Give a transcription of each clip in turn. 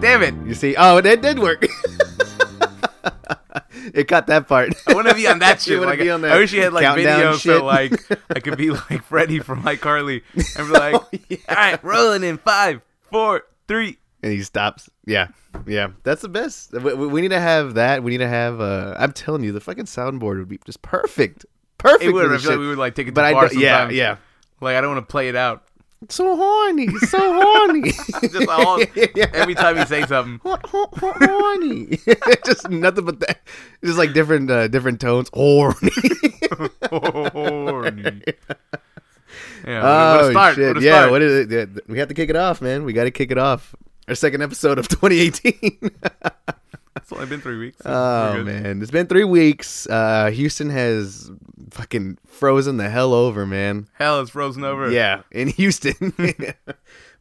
Damn it! You see? Oh, that did work. it got that part. I want to be on that shit. Like, be on that I wish you had like video shit? so like I could be like Freddy from iCarly and be like, Oh, yeah. "All right, rolling in five, four, three. and he stops. Yeah, yeah, that's the best. We, we- need to have that. We need to have. Uh, I'm telling you, the fucking soundboard would be just perfect, perfect. It would. I feel like we would like take it but I yeah, yeah. Like I don't want to play it out. So horny, so horny. Just all, every time you say something. Ho- ho- ho- horny. just nothing but that. Just like different, uh, different tones. Horny. Horny. Yeah, oh start. shit! Yeah, what is it? We have to kick it off, man. We got to kick it off. Our second episode of 2018. It's only been three weeks. so Oh man, it's been three weeks. Uh, Houston has fucking frozen the hell over, man. Hell is frozen over. Yeah, in Houston.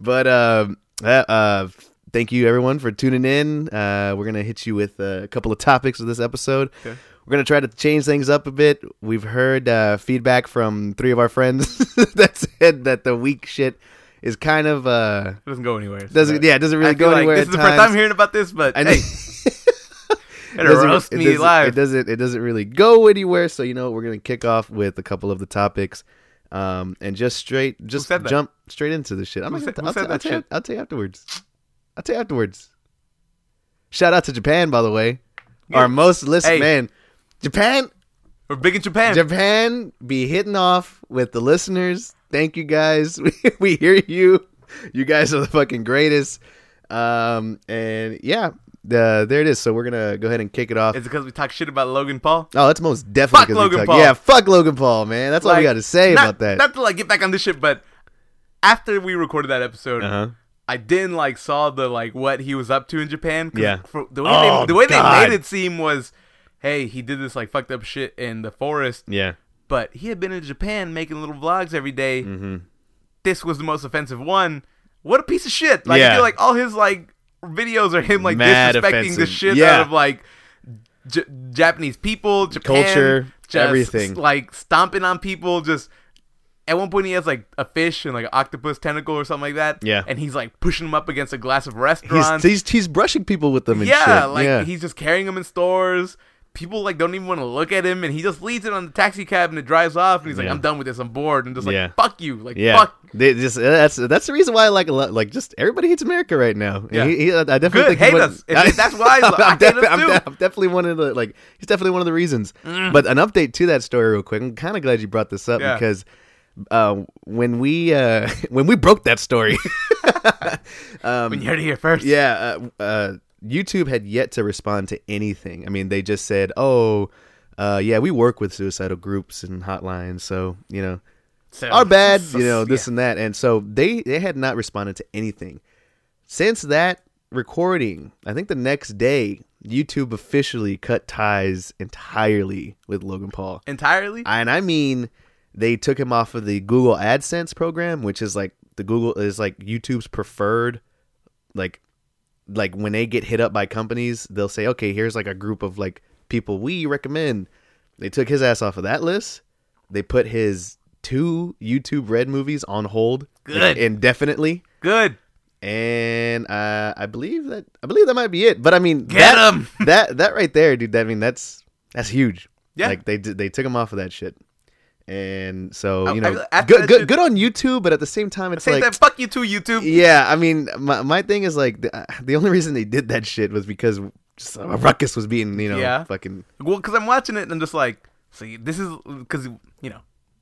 but um, uh, uh, thank you everyone for tuning in. Uh, we're gonna hit you with a couple of topics of this episode. Okay. We're gonna try to change things up a bit. We've heard uh, feedback from three of our friends that said that the week shit is kind of uh It doesn't go anywhere. so doesn't yeah it doesn't really go like anywhere. This is the first time times. hearing about this, but I know. hey, It it'll doesn't- roast it me doesn't- live. It doesn't. It doesn't really go anywhere. So you know, we're gonna kick off with a couple of the topics, um, and just straight, just jump straight into the shit. I'm who gonna said, I'll, said t- I'll, tell you. I'll tell you afterwards. I'll tell you afterwards. Shout out to Japan, by the way, Yeah. our most listened Hey. man. Japan, We're big in Japan. Japan, be hitting off with the listeners. Thank you guys. We, we hear you. You guys are the fucking greatest. Um, and yeah, the, there it is. So we're gonna go ahead and kick it off. Is it because we talk shit about Logan Paul? Oh, that's most definitely Fuck Logan talk- Paul. Yeah, fuck Logan Paul, man. That's all we got to say not, about that. Not to like get back on this shit, but after we recorded that episode, uh-huh. I then like saw the like what he was up to in Japan. Yeah. for- the way Oh, they, the way they made it seem was, hey, he did this like fucked up shit in the forest, Yeah. but he had been in Japan making little vlogs every day. Mm-hmm. This was the most offensive one. What a piece of shit! Like I Yeah. feel like all his like videos are him like Mad disrespecting the shit Yeah. out of like J- Japanese people, Japan, Culture, just, everything. Like stomping on people. Just at one point he has like a fish and like an octopus tentacle or something like that. Yeah. and he's like pushing them up against a glass of He's, restaurants. he's he's brushing people with them and yeah, shit. like yeah. he's just carrying them in stores. People like don't even want to look at him, and he just leaves it on the taxi cab and it drives off. And he's like, Yeah. "I'm done with this. I'm bored." And just like, Yeah. "Fuck you!" Like, yeah. fuck. They just that's that's the reason why I like a lot. Like just everybody hates America right now. Yeah. He, he, I definitely Good, hate would- us. If that's why, I us I'm, de- I'm definitely one of the like. He's definitely one of the reasons. But an update to that story, real quick. I'm kind of glad you brought this up Yeah. because uh, when we uh, when we broke that story. um, When you heard it here first, yeah, uh, uh, YouTube had yet to respond to anything. I mean, they just said, "Oh, uh, yeah, we work with suicidal groups and hotlines, so you know, So- our bad, so- you know, this yeah. and that." And so they they had not responded to anything since that recording. I think the next day, YouTube officially cut ties entirely with Logan Paul, entirely. and I mean, they took him off of the Google AdSense program, which is like the Google is like YouTube's preferred like like when they get hit up by companies, they'll say, "Okay, here's like a group of like people we recommend." They took his ass off of that list. They put his two YouTube Red movies on hold like, Good. indefinitely. Good. And uh, I believe that I believe that might be it. But I mean, Get him that that right there, dude. I mean, that's that's huge. Yeah. like they did- they took him off of that shit. And so Oh, you know, I- good good good on YouTube, but at the same time, it's like that. Fuck you too, YouTube. yeah, I mean, my my thing is like the, the only reason they did that shit was because just a ruckus was being, you know, Yeah. fucking Well, because I'm watching it and I'm just like, see, this is because you know,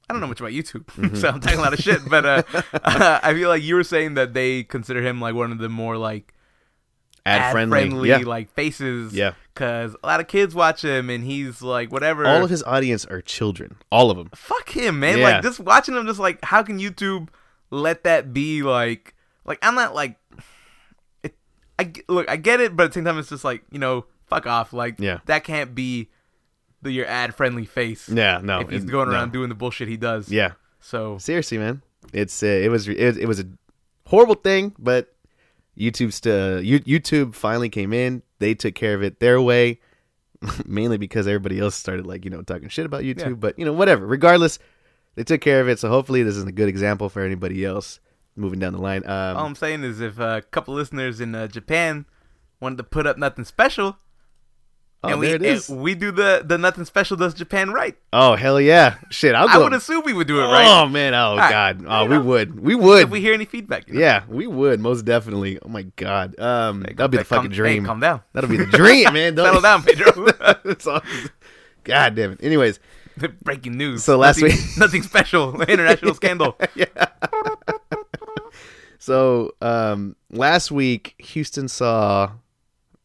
I don't know much about YouTube, Mm-hmm. so I'm talking a lot of shit. But uh, I feel like you were saying that they consider him like one of the more like ad friendly. Yeah, like faces. Yeah. because a lot of kids watch him and he's like whatever. all of his audience are children, all of them. fuck him, man. Yeah. Like just watching him, just like how can YouTube let that be like like I'm not like it. I look, I get it, but at the same time, it's just like you know, fuck off. Like Yeah. that can't be the your ad friendly face. Yeah, no. if he's it- going no. around doing the bullshit he does. Yeah, So seriously, man. It's uh, it was it, it was a horrible thing, but YouTube st- you, YouTube finally came in. They took care of it their way, mainly because everybody else started like you know talking shit about YouTube. Yeah. But you know whatever. Regardless, they took care of it. So hopefully this is a good example for anybody else moving down the line. Um, all I'm saying is, if a couple listeners in uh, Japan wanted to put up nothing special, oh, and we there it is. we do the the nothing special does Japan right, oh hell yeah! Shit, I'll I go. would assume we would do it right. Oh man! Oh right. god! Oh, You we know, would. We would. if we hear any feedback, you know? yeah, we would most definitely. Oh my god! Um, Hey, that'll be the fucking hey, dream. calm down. That'll be the dream, man. Don't- Settle down, Pedro. God damn it. Anyways, Breaking news. So last nothing, week- nothing special. International scandal. yeah. so um, last week Houston saw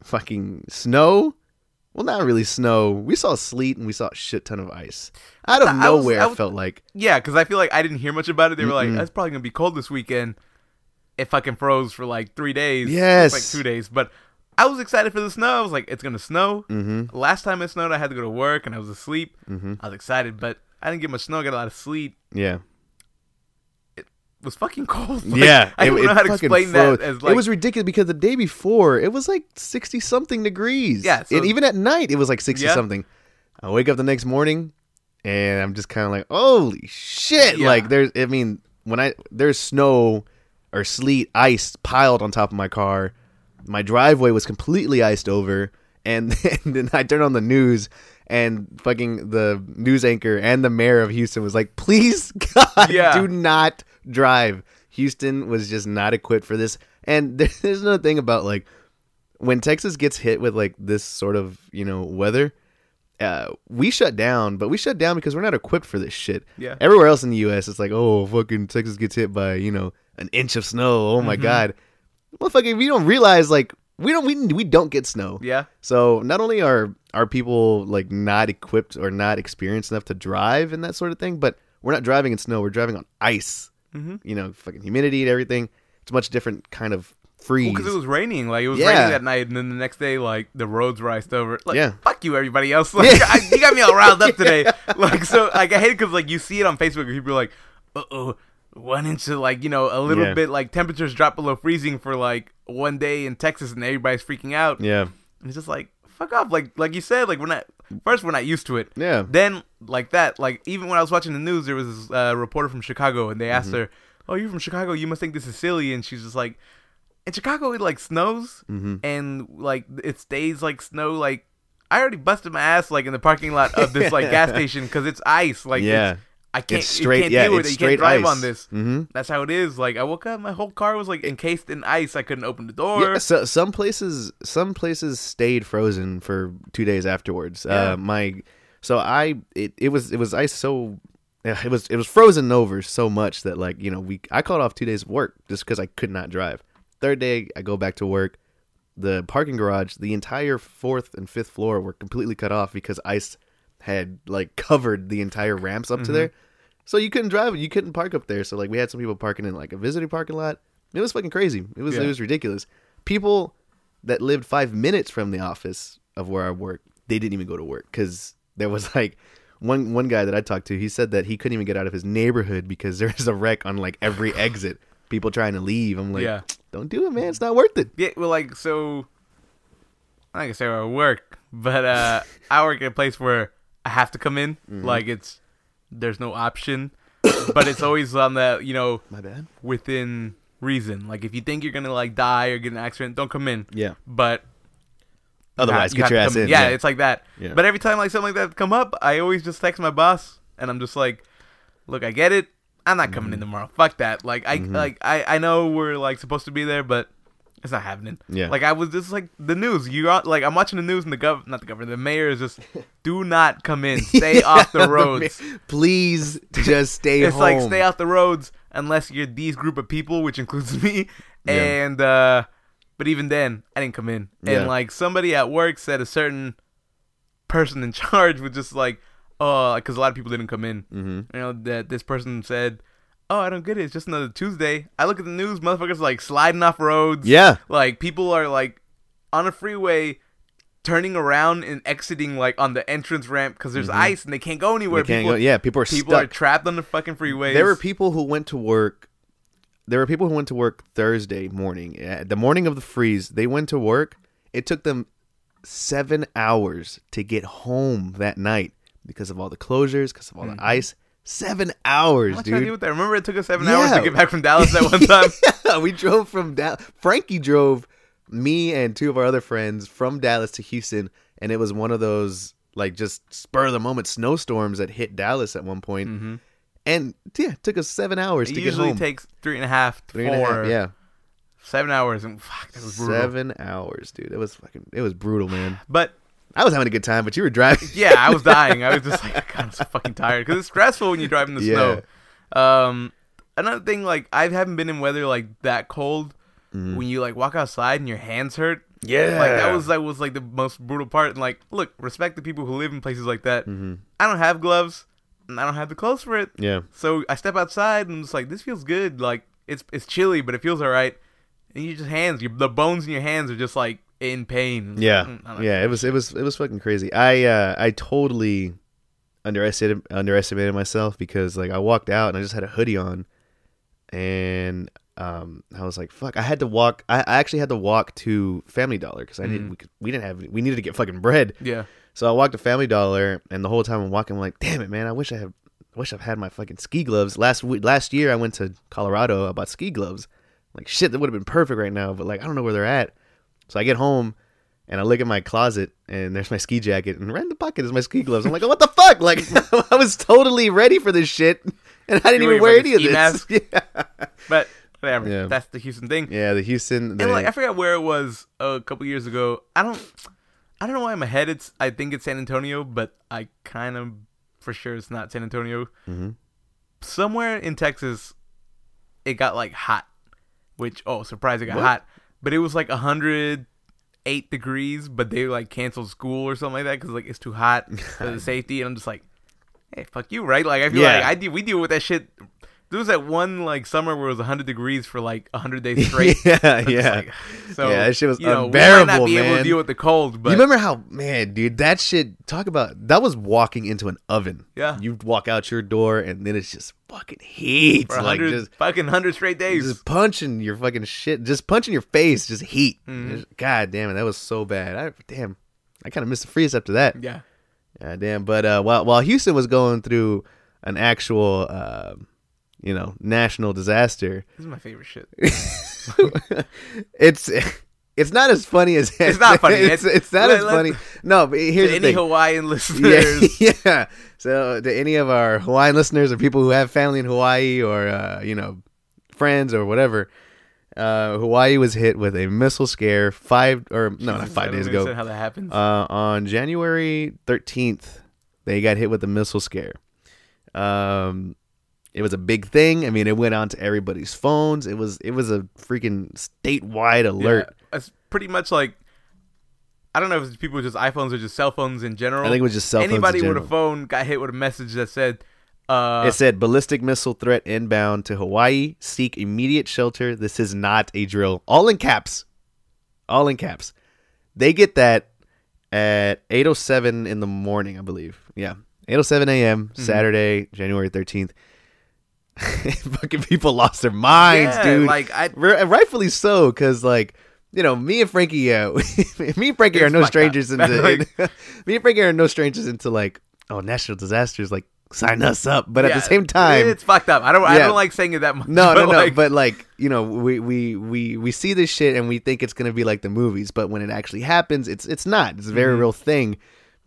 fucking snow. Well, not really snow. We saw sleet and we saw a shit ton of ice. Out of I was- nowhere, I it was- felt like. Yeah, because I feel like I didn't hear much about it. They were Mm-mm. like, "It's probably gonna be cold this weekend." It fucking froze for like three days. Yes. like two days. But I was excited for the snow. I was like, "It's gonna snow." Mm-hmm. Last time it snowed, I had to go to work and I was asleep. Mm-hmm. I was excited, but I didn't get much snow. I got a lot of sleet. Yeah. It was fucking cold. Like, yeah. I don't it- know how to explain that. As like, it was ridiculous because the day before it was like sixty something degrees. Yeah, so- and even at night it was like sixty Yeah. something. I wake up the next morning and I'm just kind of like, holy shit! Yeah. Like there's, I mean, when I there's snow or sleet, ice piled on top of my car. My driveway was completely iced over, and, and then I turn on the news. And fucking the news anchor and the mayor of Houston was like, "Please, God, Yeah. do not drive." Houston was just not equipped for this. And there's another thing about like when Texas gets hit with like this sort of you know weather, uh, we shut down, but we shut down because we're not equipped for this shit. Yeah. Everywhere else in the U.S., it's like, oh, fucking Texas gets hit by you know an inch of snow. Oh Mm-hmm. my god, motherfucker! We don't realize like we don't we we don't get snow. yeah. So not only are are people like not equipped or not experienced enough to drive and that sort of thing, but we're not driving in snow. We're driving on ice. Mhm. You know, fucking humidity and everything. It's a much different kind of freeze. because it was raining. Like it was Yeah. raining that night, and then the next day, like the roads were iced over. Like, Yeah. fuck you, everybody else. Like, Yeah. I, you got me all riled up today. Like, so like I hate it because like you see it on Facebook, and people are like, uh oh. One inch of like you know a little Yeah. bit like temperatures drop below freezing for like one day in Texas and everybody's freaking out. yeah, And it's just like fuck off. Like like you said, like we're not first we're not used to it. yeah, Then like that, like even when I was watching the news, there was this uh, reporter from Chicago, and they asked Mm-hmm. her, "Oh, you're from Chicago? You must think this is silly." And she's just like, "In Chicago, it like snows, Mhm. and like it stays like snow. Like I already busted my ass like in the parking lot of this like gas station because it's ice. Like yeah. I can't It's you straight. can't Yeah, it's it. You straight can't drive ice. on this. hmm That's how it is. Like I woke up, my whole car was like encased in ice. I couldn't open the door. Yeah, so some places some places stayed frozen for two days afterwards. Yeah. Uh, my so I it, it was it was ice so it was it was frozen over so much that like you know we I called off two days of work just because I could not drive. Third day I go back to work. The parking garage, the entire fourth and fifth floor were completely cut off because ice had like covered the entire ramps up to there. So you couldn't drive, you couldn't park up there. So like we had some people parking in like a visiting parking lot. It was fucking crazy. It was Yeah. it was ridiculous. People that lived five minutes from the office of where I work, they didn't even go to work because there was like one one guy that I talked to. He said that he couldn't even get out of his neighborhood because there was a wreck on like every exit. People trying to leave. I'm like, Yeah. don't do it, man. It's not worth it. Yeah, well, like so. I'm say where I work, but uh, I work at a place where I have to come in. Mm-hmm. Like it's there's no option, but it's always on that, you know My bad. within reason. Like if you think you're gonna like die or get an accident, don't come in. Yeah. But Otherwise, you get your ass to in. Yeah, it's like that. Yeah. But every time like something like that come up, I always just text my boss, and I'm just like, "Look, I get it. I'm not coming in Mm-hmm. tomorrow. Fuck that. Like I like I I know we're like supposed to be there, but it's not happening. Yeah. Like I was just like the news. You are like I'm watching the news and the gov not the governor, the mayor is just do not come in. Stay off the roads. Please just stay it's home. like stay off the roads unless you're these group of people, which includes me. Yeah. And uh but even then, I didn't come in. Yeah. And like somebody at work said a certain person in charge was just like, oh, because a lot of people didn't come in. Mm-hmm. You know that this person said, "Oh, I don't get it. It's just another Tuesday." I look at the news, motherfuckers like sliding off roads. Yeah. like people are like on a freeway, turning around and exiting like on the entrance ramp because there's ice and they can't go anywhere. Mm-hmm. They can't people, go- yeah, people are people are trapped on the fucking freeways. There were people who went to work. There were people who went to work Thursday morning. The morning of the freeze, they went to work. It took them seven hours to get home that night because of all the closures, because of all the ice. Seven hours, What should I do dude. with that? Remember, it took us seven hours to get back from Dallas that one time. yeah, we drove from Dallas. Frankie drove me and two of our other friends from Dallas to Houston, and it was one of those like just spur of the moment snowstorms that hit Dallas at one point. Mm-hmm. And yeah, it took us seven hours It to get usually home. takes three and a half, Three and a half, four, yeah. seven hours, and fuck, that was brutal. Seven hours, dude. It was fucking. It was brutal, man. But I was having a good time, but you were driving. yeah, I was dying. I was just like, God, I'm so fucking tired because it's stressful when you drive in the Yeah. snow. Um, another thing, like I haven't been in weather like that cold. When you like walk outside and your hands hurt. Yeah. like that was that was like the most brutal part. And like, look, respect the people who live in places like that. Mm-hmm. I don't have gloves, and I don't have the clothes for it. Yeah. So I step outside and it's like this feels good. Like it's it's chilly, but it feels alright. And you just hands, your, the bones in your hands are just like in pain. Yeah, Mm, know. yeah. It was. It was. It was fucking crazy. I. uh I totally underestimated underestimated myself because like I walked out and I just had a hoodie on, and um I was like, fuck. I had to walk. I, I actually had to walk to Family Dollar because I didn't. We, could- we didn't have. We needed to get fucking bread. Yeah. So I walked to Family Dollar, and the whole time I'm walking, I'm like, damn it, man. I wish I had. I wish I've had my fucking ski gloves. Last week, last year, I went to Colorado. I bought ski gloves. Like shit, that would have been perfect right now. But like, I don't know where they're at. So I get home, and I look at my closet, and there's my ski jacket, and right in the pocket is my ski gloves. I'm like, oh, what the fuck? Like, I was totally ready for this shit, and I didn't even wear any of this. mask? Yeah. But whatever. Yeah. That's the Houston thing. yeah, the Houston. The, And like I forgot where it was a couple years ago. I don't I don't know why I'm ahead. it's I think it's San Antonio, but I kind of for sure it's not San Antonio. Mhm. Somewhere in Texas, it got like hot, which oh surprise it got What? hot, but it was like hundred eight degrees, but they like canceled school or something like that because like it's too hot for the safety, and I'm just like, hey fuck you right? Like I feel Yeah. like I deal we deal with that shit. There was that one like summer where it was 100 degrees for like 100 days straight. yeah, yeah. like, so Yeah, that shit was you know, We unbearable, might not be able to deal with the cold, but you remember how man, dude, that shit talk about that was walking into an oven. Yeah. You walk out your door and then it's just fucking heat. Like just fucking 100 straight days. just punching your fucking shit. Just punching your face, just heat. Mm-hmm. Just- God damn it, that was so bad. I damn. I kind of missed the freeze after that. yeah. God damn. But uh, while while Houston was going through an actual uh, you know, national disaster, This is my favorite shit. it's it's not as funny as It's not funny. It's, It's- not let- as funny. No, but here's any thing. Hawaiian listeners, Yeah, yeah. So to any of our Hawaiian listeners or people who have family in Hawaii or uh, you know friends or whatever, uh, Hawaii was hit with a missile scare five or no, not Jesus, I five days ago. How that happens? Uh, on January thirteenth, they got hit with a missile scare. Um, it was a big thing. I mean, it went on to everybody's phones. It was it was a freaking statewide alert. Yeah, it's pretty much like I don't know if it's people with just iPhones or just cell phones in general. I think it was just cell phones Anybody with a phone got hit with a message that said, uh, It said ballistic missile threat inbound to Hawaii. Seek immediate shelter. This is not a drill. All in caps. All in caps. They get that at 8:07 in the morning, I believe. Yeah. 8:07 a.m. Mm-hmm. Saturday, January 13th. Fucking people lost their minds, Yeah, dude. like, I- rightfully so cuz like you know, me and Frankie, uh, me and Frankie are no strangers into. Like- me and Frankie are no strangers into like, oh, national disasters. Like, sign us up. But at the same time, it's fucked up. I don't. I don't like saying it that much. no, no, no. like, but like, you know, we, we we we see this shit and we think it's gonna be like the movies, but when it actually happens, it's it's not. It's a very Mhm. real thing.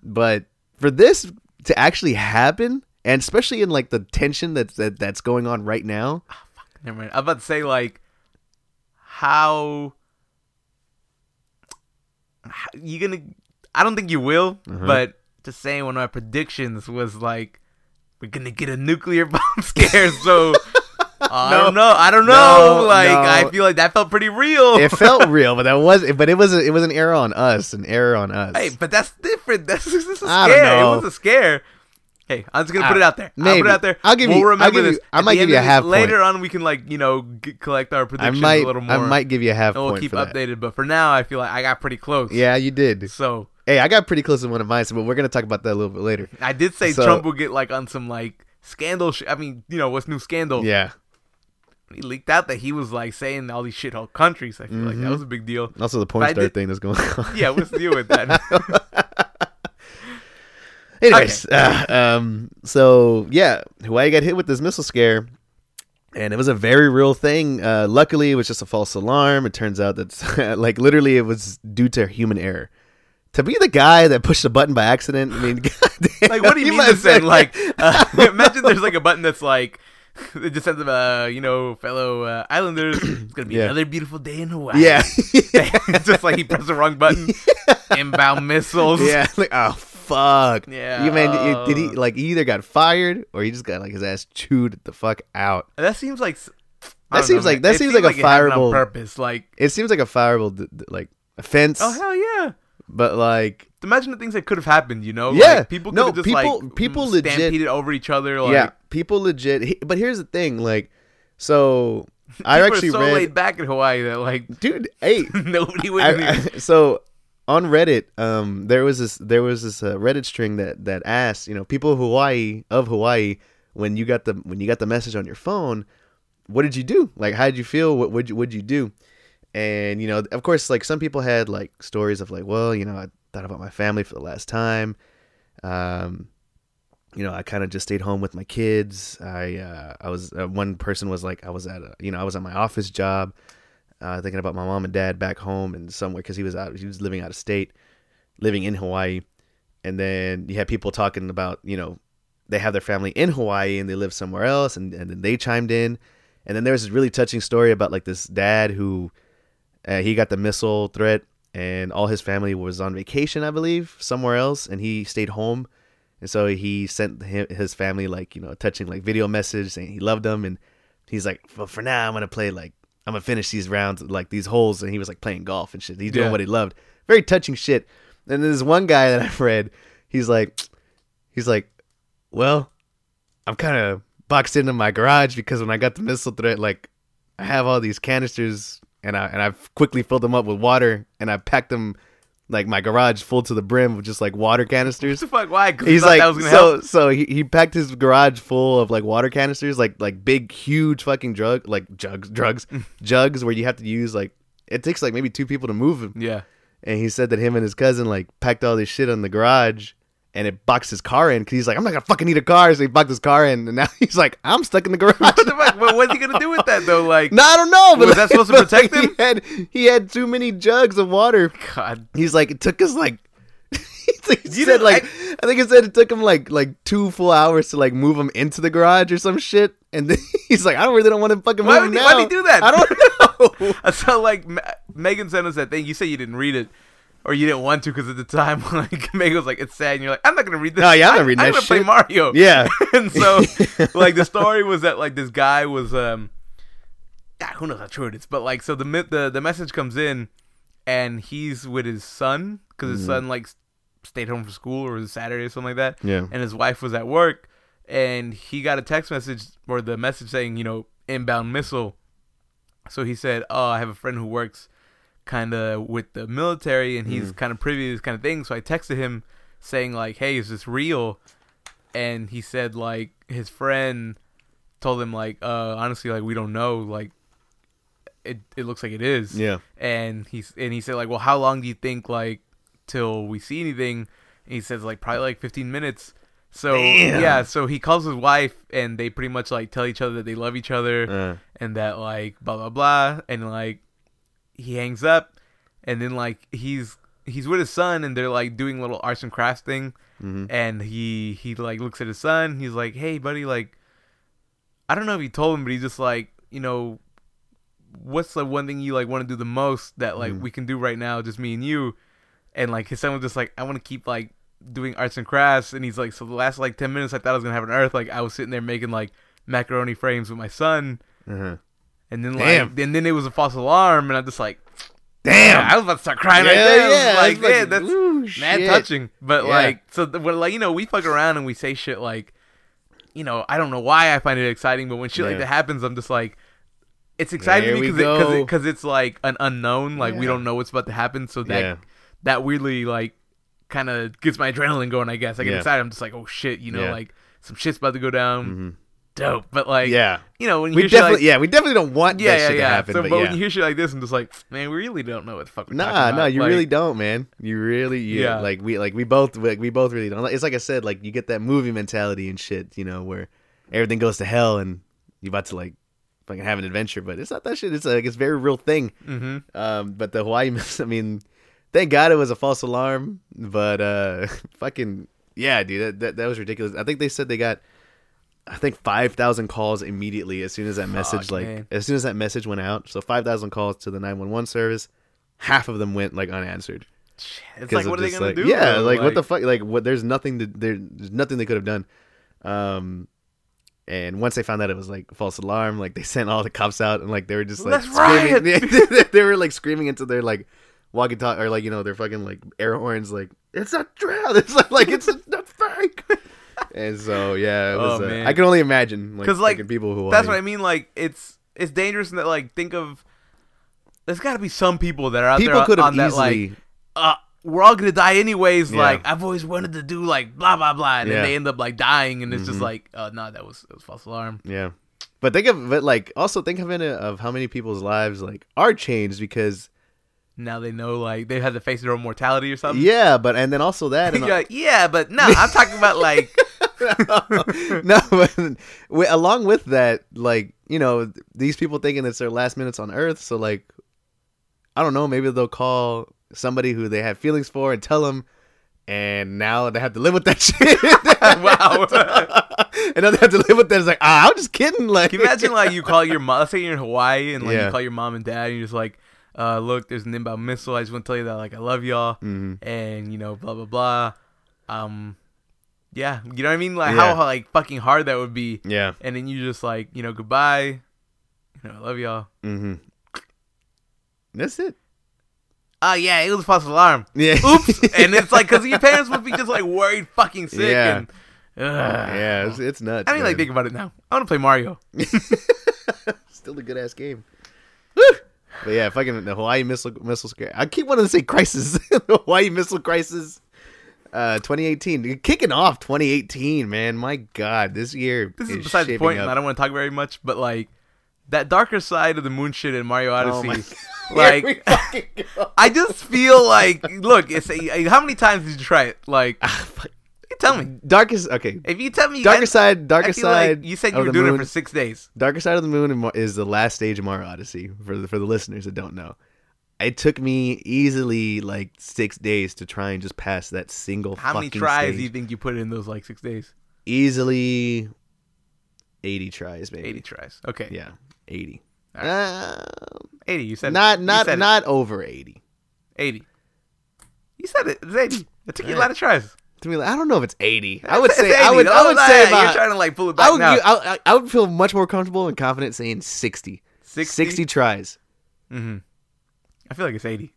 But for this to actually happen, and especially in like the tension that's that, that's going on right now, Fuck, Never mind. I'm about to say like how, how you gonna. I don't think you will, Uh-huh. but just saying one of my predictions was like we're gonna get a nuclear bomb scare. So I No. don't know. I don't know. No, like no. I feel like that felt pretty real. it felt real, but that was but it was a, it was an error on us, an error on us. hey, but that's different. That's this is a scare. It was a scare. Hey, I'm just gonna Ah, put it out there. I'll put it out there. I'll give we'll you- I'll Remember give you- I At might give you a this- half point. Later on, we can like you know g- collect our predictions might a little more. I might give you a half and we'll point keep for that. updated. But for now, I feel like I got pretty close. Yeah, you did. So Hey, I got pretty close to one of mine, so but we're gonna talk about that a little bit later. I did say So- Trump will get like on some like scandal. Sh- I mean, you know what's new scandal? Yeah. He leaked out that he was like saying all these shithole countries. I feel like Mm-hmm. that was a big deal. Also, the porn But star did- thing that's going on. Yeah, let's deal with that. Anyways, uh, um, so yeah, Hawaii got hit with this missile scare, and it was a very real thing. Uh, luckily, it was just a false alarm. It turns out that, like, literally, it was due to human error. To be the guy that pushed a button by accident, I mean, goddamn, like, what do you, mean this say- Like, uh, imagine there's like a button that's like, it just says, uh, you know, fellow uh, islanders, it's gonna be Yeah. another beautiful day in Hawaii. yeah, it's just like he pressed the wrong button. Inbound missiles. yeah, like, oh fuck, Yeah, You man, did- he oh. like he either got fired or he just got like his ass chewed the fuck out? That seems like. That seems know, like- that seems seems like a it happened on fireable- purpose. Like, It seems like a fireable like offense, oh hell yeah. but like Imagine the things that could have happened. You know, Yeah. like, people No, just people- like people mm, legit- stampeded over each other. Like, yeah, people legit. But here's the thing, like, so I actually so read, laid back in Hawaii that like dude. Hey, nobody would. I, I, so on Reddit, um, there was this there was this uh, Reddit string that that asked, you know, people of Hawaii of Hawaii when you got the when you got the message on your phone, what did you do? Like, how did you feel? What would you would you do? And you know, of course, like some people had like stories of like, well, you know, I thought about my family for the last time. Um, you know, I kind of just stayed home with my kids. I uh, I was uh, one person was like I was at a you know I was at my office job, uh, thinking about my mom and dad back home and somewhere because he was out he was living out of state, living in Hawaii, and then you had people talking about you know they have their family in Hawaii and they live somewhere else and and then they chimed in, and then there was this really touching story about like this dad who uh, he got the missile threat and all his family was on vacation I believe somewhere else and he stayed home. And so he sent his family like you know a touching like video message saying he loved them, and he's like, well, for now I'm gonna play like I'm gonna finish these rounds like these holes, and he was like playing golf and shit. He's doing Yeah. what he loved. Very touching shit. And there's one guy that I've read. He's like, he's like, well, I'm kind of boxed into my garage because when I got the missile threat, like I have all these canisters and I and I've quickly filled them up with water and I packed them like my garage full to the brim with just like water canisters. What the fuck? Why? He's like, that was gonna so help. so he, he packed his garage full of like water canisters, like like big huge fucking drug like jugs drugs mm. jugs where you have to use like it takes like maybe two people to move them. Yeah. And he said that him and his cousin like packed all this shit on the garage and it boxed his car in because he's like, I'm not gonna fucking need a car, so he boxed his car in, and now he's like, I'm stuck in the garage. What the fuck? But what's he gonna do with that though? Like, no, I don't know. But Was that supposed to protect him? He had he had too many jugs of water. God. He's like, it took us like. he You said like I, think it said it took him like like two full hours to like move him into the garage or some shit, and then he's like, I don't really don't want to fucking Why move would him he- now. why'd he do that? I don't know. I saw like Ma- Megan sent us that thing. You said you didn't read it, or you didn't want to because at the time, like was like, "It's sad," and you're like, "I'm not gonna read this." No, yeah, I'm not I- reading I'm gonna play. Mario. Yeah. and so like the story was that like this guy was um, ah, who knows how true it is, but like so the the the message comes in, and he's with his son because his son like stayed home from school or it was Saturday or something like that. Yeah. and his wife was at work, and he got a text message or the message saying, you know, inbound missile. So he said, "Oh, I have a friend who works kind of with the military, and he's kind of privy to this kind of thing." So I texted him saying like, "Hey, is this real?" And he said like his friend told him like, "Uh, honestly, like we don't know. Like, it it looks like it is." Yeah. And he's and he said like, "Well, how long do you think like till we see anything?" And he says like probably like 15 minutes. So Damn. yeah, so he calls his wife and they pretty much like tell each other that they love each other Uh, and that like blah blah blah and like he hangs up and then like he's he's with his son and they're like doing little arts and crafts thing mhm. and he he like looks at his son he's like hey buddy like i don't know if he told him but he's just like you know what's the one thing you like want to do the most that like Mhm. we can do right now just me and you and like his son was just like i want to keep like doing arts and crafts and he's like so the last like 10 minutes i thought i was gonna have an earth like i was sitting there making like macaroni frames with my son Uh-huh. And then Damn. like and then it was a false alarm and i'm just like Damn. I was about to start crying right there. yeah, Yeah, like, like, yeah, that's ooh, mad shit. touching. But Yeah. like, so when like you know we fuck around and we say shit like, you know, I don't know why I find it exciting, but when shit like that happens, I'm just like, it's exciting There to me because go. it, because it's like an unknown, like we don't know what's about to happen. So that Yeah. that weirdly like kind of gets my adrenaline going. I guess I get Yeah. excited. I'm just like, oh shit, you know, Yeah. like some shit's about to go down. Mhm. Dope, but like, Yeah, you know, when you we hear shit definitely, like, yeah, we definitely don't want yeah, that yeah, shit yeah. to happen. so, but, but yeah. when you hear shit like this, I'm just like, man, we really don't know what the fuck we're talking Nah, no, you Like, really don't, man. You really, yeah, Yeah. like we, like we both, like we both really don't. It's like I said, like you get that movie mentality and shit, you know, where everything goes to hell and you about to like fucking have an adventure, but it's not that shit. It's like it's a very real thing. Mhm. Um, but the Hawaii, I mean, thank God it was a false alarm, but uh, fucking yeah, dude, that, that that was ridiculous. I think they said they got, I think five thousand calls immediately as soon as that message, Fuck, like man. as soon as that message went out. So five thousand calls to the nine one one service, half of them went like unanswered. It's like, what are they gonna like- do? Yeah, bro? like, what the fuck? Like what? There's nothing to there, there's nothing they could have done. Um, and once they found out it was like false alarm, like they sent all the cops out and like they were just like Let's screaming. they were like screaming into their like walkie talkie or like you know their fucking like air horns. Like it's not real. It's not like it's not fake. And so yeah, it was. Oh, uh. I can only imagine because like, fucking people who That's like, what I mean. Like it's it's dangerous that like think of there's got to be some people that are out there. people there could have on that easily. like uh we're all gonna die anyways. Yeah. Like I've always wanted to do like blah blah blah, and Yeah. then they end up like dying, and it's just Mhm. like uh no, that was it was false alarm. Yeah. But think of but like also think of it of how many people's lives like are changed because Now they know like they had to face their own mortality or something. yeah, but and then also that and like, yeah, but no, I'm talking about like no, but along with that, like you know, these people thinking it's their last minutes on Earth, so like, I don't know, maybe they'll call somebody who they have feelings for and tell them, and now they have to live with that shit. Wow. and now they have to live with that. It's like, ah, I'm just kidding. Like, Can you imagine like you call your mom let's say you're in Hawaii and like Yeah. you call your mom and dad and you're just like, uh look, there's an inbound missile, I just want to tell you that like I love y'all Mhm. and you know, blah blah blah. Um yeah, you know what I mean? Like Yeah. how like fucking hard that would be. Yeah. And then you just like, you know, goodbye. You know, I love y'all. Mm-hmm. That's it. Oh yeah, it was a false alarm. Yeah. Oops. and it's like because your parents would be just like worried fucking sick Yeah. and ugh. yeah, it's, it's nuts. I mean, like man. think about it now. I want to play Mario. Still a good ass game. But yeah, fucking the Hawaii missile missile scare. I keep wanting to say crisis. the Hawaii missile crisis. Uh, 2018, kicking off 2018, man. My God, this year This is is besides the point. I don't want to talk very much, but like that darker side of the moon shit in Mario Oh Odyssey, we like. I just feel like, look, it's a, how many times did you try it? Like, you tell me. darkest. Okay, If you tell me, darker side. Darker side. like you said you were doing moon- it for six days. Darker Side of the Moon is the last stage of Mario Odyssey for the for the listeners that don't know. It took me easily like six days to try and just pass that single. How many tries stage. do you think you put in those like six days? Easily, eighty tries, baby. Eighty tries. Okay, Yeah, eighty. All Uh, eighty. You said not it. Not said it. not over eighty. eighty. You said it. It's eighty. It took you a lot of tries. To me, I don't know if it's eighty. I would It's say 80. I would I would say You're trying to like pull it I back would now. I, I- I would feel much more comfortable and confident saying 60. 60? 60 tries. Mm-hmm. I feel like it's eighty.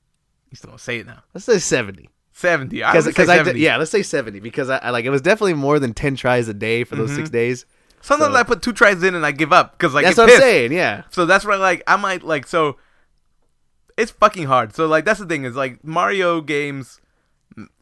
You still don't say it now. Let's say 70. Seventy. I Because I did, yeah, let's say 70 because I, I like it was definitely more than 10 tries a day for those Mhm. 6 days. Sometimes So- I put two tries in and I give up because like That's what I'm saying, yeah. So that's why like I might like so it's fucking hard. So like that's the thing is like Mario games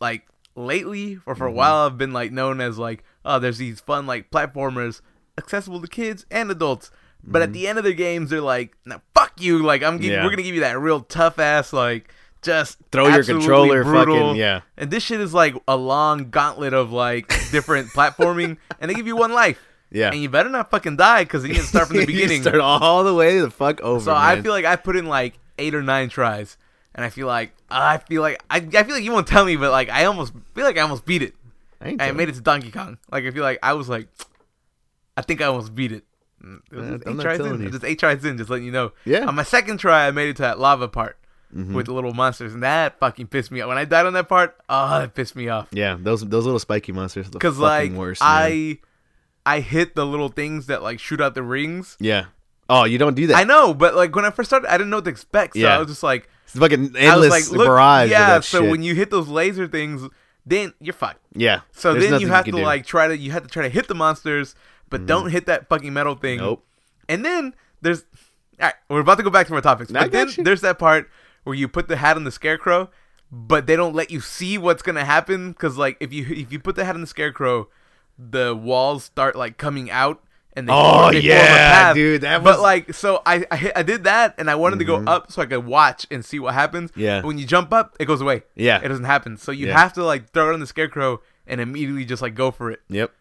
like lately or for a Mm-hmm. while have been like known as like oh there's these fun like platformers accessible to kids and adults. But at the end of the games they're like no fuck you like I'm Mm-hmm. Yeah. we're going to give you that real tough ass like just Throw your controller brutal. fucking yeah. And this shit is like a long gauntlet of like different platforming and they give you one life. Yeah. And you better not fucking die because you to start from the You beginning. start all the way the fuck over. So I feel like I put in like eight or nine tries, and I feel like I feel like I, I feel like you won't tell me, but like I almost feel like I almost beat it. I, ain't I made it to Donkey Kong. Like I feel like I was like, I think I almost beat it. It was Uh, just I'm eight not tries telling in. you. Just eight tries in. Just letting you know. Yeah. On my second try, I made it to that lava part Mhm. with the little monsters, and that fucking pissed me off. When I died on that part, oh, that pissed me off. Yeah, those those little spiky monsters Because like worst. man. I, I hit the little things that like shoot out the rings. Yeah. Oh, you don't do that. I know, but like when I first started, I didn't know what to expect. So Yeah. I was just like, It's fucking I was endless like, barrage. yeah. So shit. when you hit those laser things, then you're fucked. yeah. So then you have can to do. like try to you have to try to hit the monsters, but don't hit that fucking metal thing. Nope. And then there's all right, we're about to go back to our topics. But then you. there's that part where you put the hat on the scarecrow, but they don't let you see what's gonna happen because like if you if you put the hat on the scarecrow, the walls start like coming out. And they Oh, they yeah, path. dude, that But was- like, so I I, hit, I did that, and I wanted to go Mhm. up so I could watch and see what happens. Yeah. But when you jump up, it goes away. Yeah. It doesn't happen. So you Yeah. have to like throw it on the scarecrow and immediately just like go for it Yep.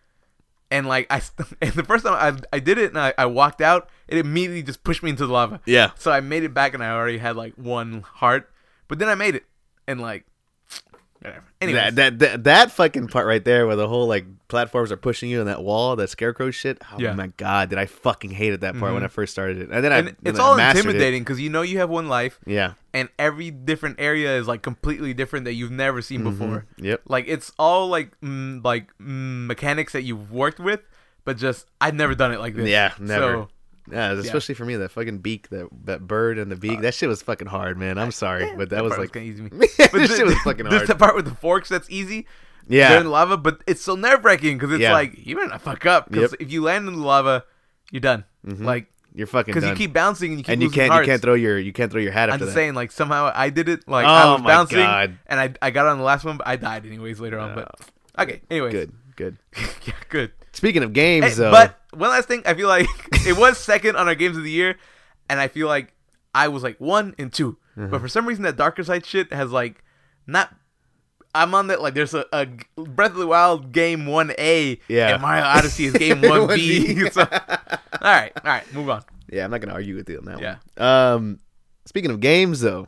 And like I and the first time I I did it and I, I walked out, it immediately just pushed me into the lava. Yeah. So I made it back and I already had like one heart, but then I made it and like That, that that that fucking part right there, where the whole like platforms are pushing you in that wall, that scarecrow shit. Oh Yeah. my god, did I fucking hated that part when Mhm. I first started it, and then I and then it's I all it. intimidating because you know you have one life Yeah. and every different area is like completely different that you've never seen before. Mhm. Yep. Like it's all like mm, like mm, mechanics that you've worked with, but just I've never done it like this. Yeah, never. So, Yeah, especially for me, that fucking beak, that that bird and the beak, that shit was fucking hard, man. I'm sorry, Uh, yeah, but that, was like, of easy. me. this But shit was fucking There's hard. the part with the forks that's easy. They're yeah, in lava, but it's so nerve wracking because it's Yeah. like you better not fuck up because Yep. if you land in the lava, you're done. Mhm. Like you're fucking because you keep bouncing and you keep and you can't hearts. you can't throw your you can't throw your hat I'm just that. saying, like somehow I did it. Like I Oh was my bouncing God. and I I got on the last one, but I died anyways later on. But okay, anyways, Good, good. yeah, good. Speaking of games, Hey, though, but one last thing, I feel like it was second on our games of the year, and I feel like I was like one and 2 Mm-hmm. But for some reason, that Darker Side shit has like not. I'm on that like there's a, a Breath of the Wild game one A, Yeah. and Mario Odyssey is game one B. 1B. so, all right, all right, move on. yeah, I'm not gonna argue with you on that Yeah. one. Um, speaking of games, though,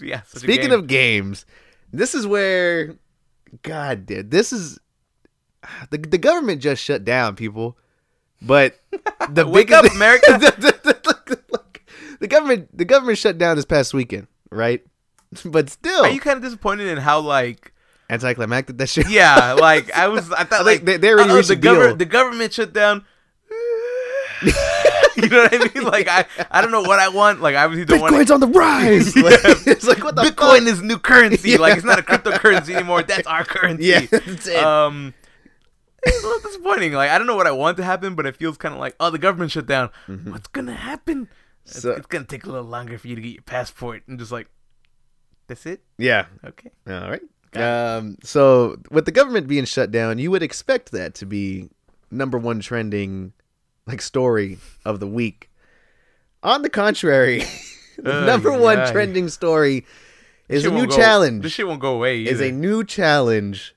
yeah. Speaking game. of games, this is where, God, dude, this is the the government just shut down people, but the Wake up, America. the, the- the- government the government shut down this past weekend, right? But still, are you kind of disappointed in how like anticlimactic that shit. yeah, like I was I thought Like, like they- they already reached the government the government shut down. you know what I mean? Like I I don't know what I want. Like I obviously don't want. Bitcoin's on the rise. Yeah. Like, it's like what the Bitcoin fuck? is new currency. Like it's not a cryptocurrency anymore. That's our currency. Yeah, that's it. Um, it's a little disappointing. Like I don't know what I want to happen, but it feels kind of like, oh, the government shut down. What's gonna happen? It's, Mm-hmm. So- it's gonna take a little longer for you to get your passport, and just like, that's it. yeah. Okay. All right. Um, so with the government being shut down, you would expect that to be number one trending like story of the week. On the contrary, the Ugh, number one yeah. trending story is a new go- challenge. This shit won't go away. is a new challenge.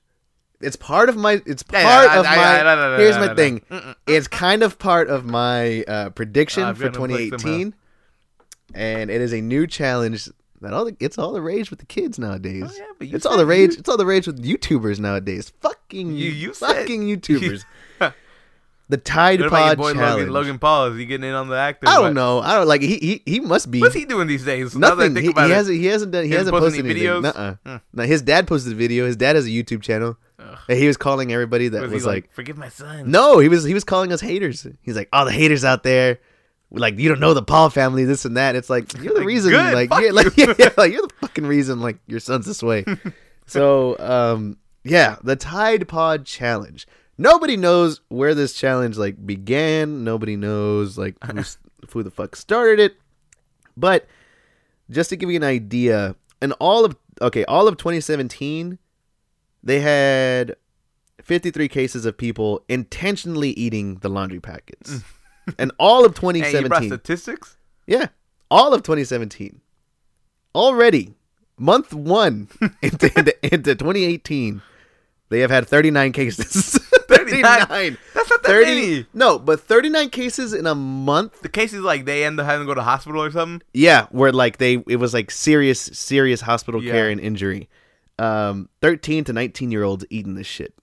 It's part of my. It's part Yeah, yeah, of I- my. I- here's my thing. Mm-mm. It's kind of part of my uh, prediction I've for got no place 2018, and it is a new challenge that all the, it's all the rage with the kids nowadays. Oh, yeah, but you it's all the rage. you- It's all the rage with YouTubers nowadays. Fucking You- you said- fucking YouTubers. the Tide What Pod boy challenge. Logan, Logan Paul? Is he getting in on the act? I don't know. I don't like. He he he must be. What's he doing these days? Now that I Nothing. think He, about he hasn't. He hasn't done. He, hasn't posted posted videos? Nuh-uh. Hmm. No, his dad posted a video. His dad has a YouTube channel. Ugh. And he was calling everybody that Was was, like, like, forgive my son? no, he was he was calling us haters. He's like, all the haters out there, like you don't know the Paul family, this and that. It's like you're the Like, reason, good, like, yeah, like, you. yeah, like you're the fucking reason, like your son's this way. so, um, yeah, the Tide Pod challenge. Nobody knows where this challenge like began. Nobody knows like who's, who the fuck started it. But just to give you an idea, in all of okay, all of 2017, they had 53 cases of people intentionally eating the laundry packets. Mm. and all of Hey, you 2017. statistics? yeah. All of 2017. Already, month 1 into, into, into 2018, they have had 39 cases. 39? That's not that 30 many. No, but 39 cases in a month The cases like they end up having to go to hospital or something. Yeah, where like they it was like serious serious hospital Yeah. care and injury. Um, thirteen to nineteen year olds eating this shit.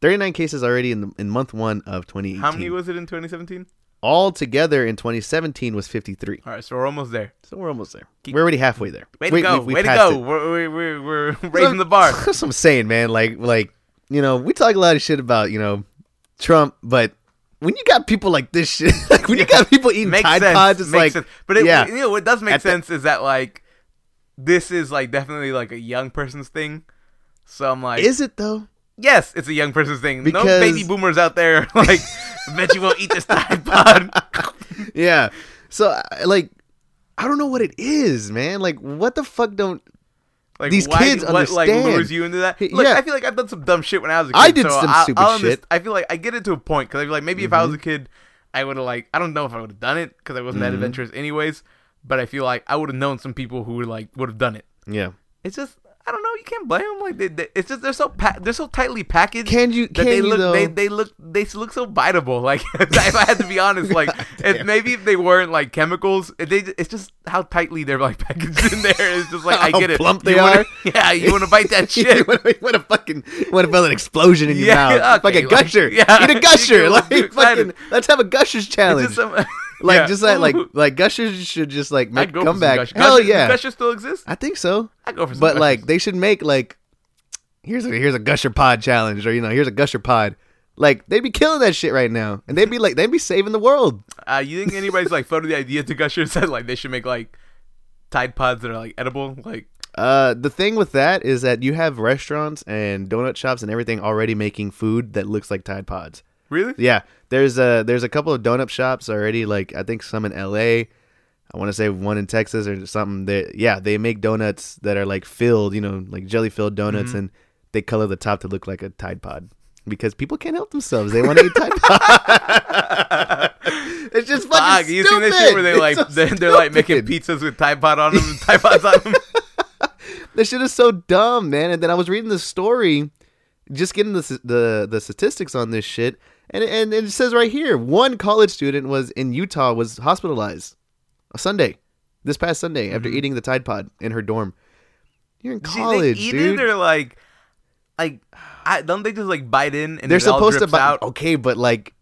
Thirty nine cases already in the, in month one of twenty eighteen. How many was it in 2017? all together in twenty seventeen was fifty three. All right, so we're almost there. So we're almost there. Keep- we're already halfway there. Way to We- go! we- we Way to go! it. We're, we're, we're, raising the bar. That's what I'm saying, man. Like like you know we talk a lot of shit about you know Trump, but when you got people like this shit, like when you got people eating Makes Tide sense. Pods, it's makes like sense. But it, yeah. you know what does make At the- sense is that like this is like definitely like a young person's thing. So I'm like, is it though? yes, it's a young person's thing. no baby boomers out there like, bet you won't eat this Tide Pod. yeah. So like I don't know what it is, man. Like what the fuck don't Like These why, kids what, like understand. lures you into that? Look, yeah. I feel like I've done some dumb shit when I was a kid. I did so some I, stupid I'll shit. I feel like I get it to a point because I feel like maybe if I was a kid, I would have like I don't know if I would have done it because I wasn't that Mhm. adventurous anyways. But I feel like I would have known some people who would like would have done it. Yeah. It's just I don't know. You can't blame them. Like they, they, it's just they're so pa- they're so tightly packaged. Can you? that Can they you look though? they, they look they look so biteable. Like if I had to be honest, like if maybe if they weren't like chemicals, they it's just how tightly they're like packaged in there. It's just like I get it. plump You they wanna- are? Yeah, you want to bite that you shit. want to fucking want to feel an explosion in your Yeah, mouth, like okay, a like- gusher. yeah. Eat a gusher, like get too excited. fucking. Let's have a gushers It's challenge. Like yeah. just like like like gushers should just like I'd make go comeback. Gushers. Hell Gushers- yeah, Gushers still exist. I think so. I go for some. But like they should make like here's a here's a gusher pod challenge or you know here's a gusher pod. Like they'd be killing that shit right now, and they'd be like they'd be saving the world. uh, you think anybody's like floated the idea to Gushers that like they should make like Tide Pods that are like edible? Like Uh, the thing with that is that you have restaurants and donut shops and everything already making food that looks like Tide Pods. Really? Yeah, there's a there's a couple of donut shops already. Like I think some in L.A. I want to say one in Texas or something. That yeah, they make donuts that are like filled, you know, like jelly filled donuts, Mhm. and they color the top to look like a Tide Pod because people can't help themselves. They want to eat Tide Pod. it's just fucking Fuck, stupid. you seen this shit where they like so they're, they're like making pizzas with Tide Pod on them, and Tide Pods on them. This shit is so dumb, man. And then I was reading the story, just getting the the the statistics on this shit, and and it says right here, one college student was in Utah was hospitalized a Sunday, this past Sunday after Mhm. eating the Tide Pod in her dorm. You're in See, college, they eat dude. or like, like, I don't they just like bite in and They're supposed to, bite? out? okay, but like.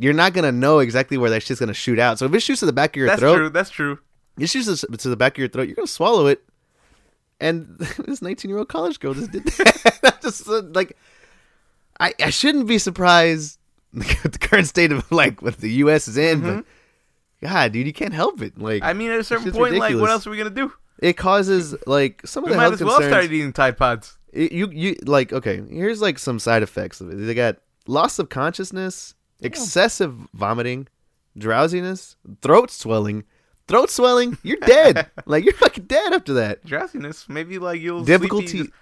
You're not gonna know exactly where that shit's gonna shoot out. So if it shoots to the back of your That's throat, true. That's true. it shoots to the back of your throat. You're gonna swallow it. And this 19 year old college girl just did that. Just uh, like, I I shouldn't be surprised the current state of like what the U.S. is in, but God, dude, you can't help it. Like, Mm-hmm. I mean, at a certain point, like, what else are we gonna do? it causes like some of We the might health as well concerns. start eating Tide Pods. It- you you like okay here's like some side effects of it they got loss of consciousness excessive vomiting drowsiness throat swelling throat swelling you're dead like you're fucking dead after that Drowsiness, maybe like you'll difficulty sleepy,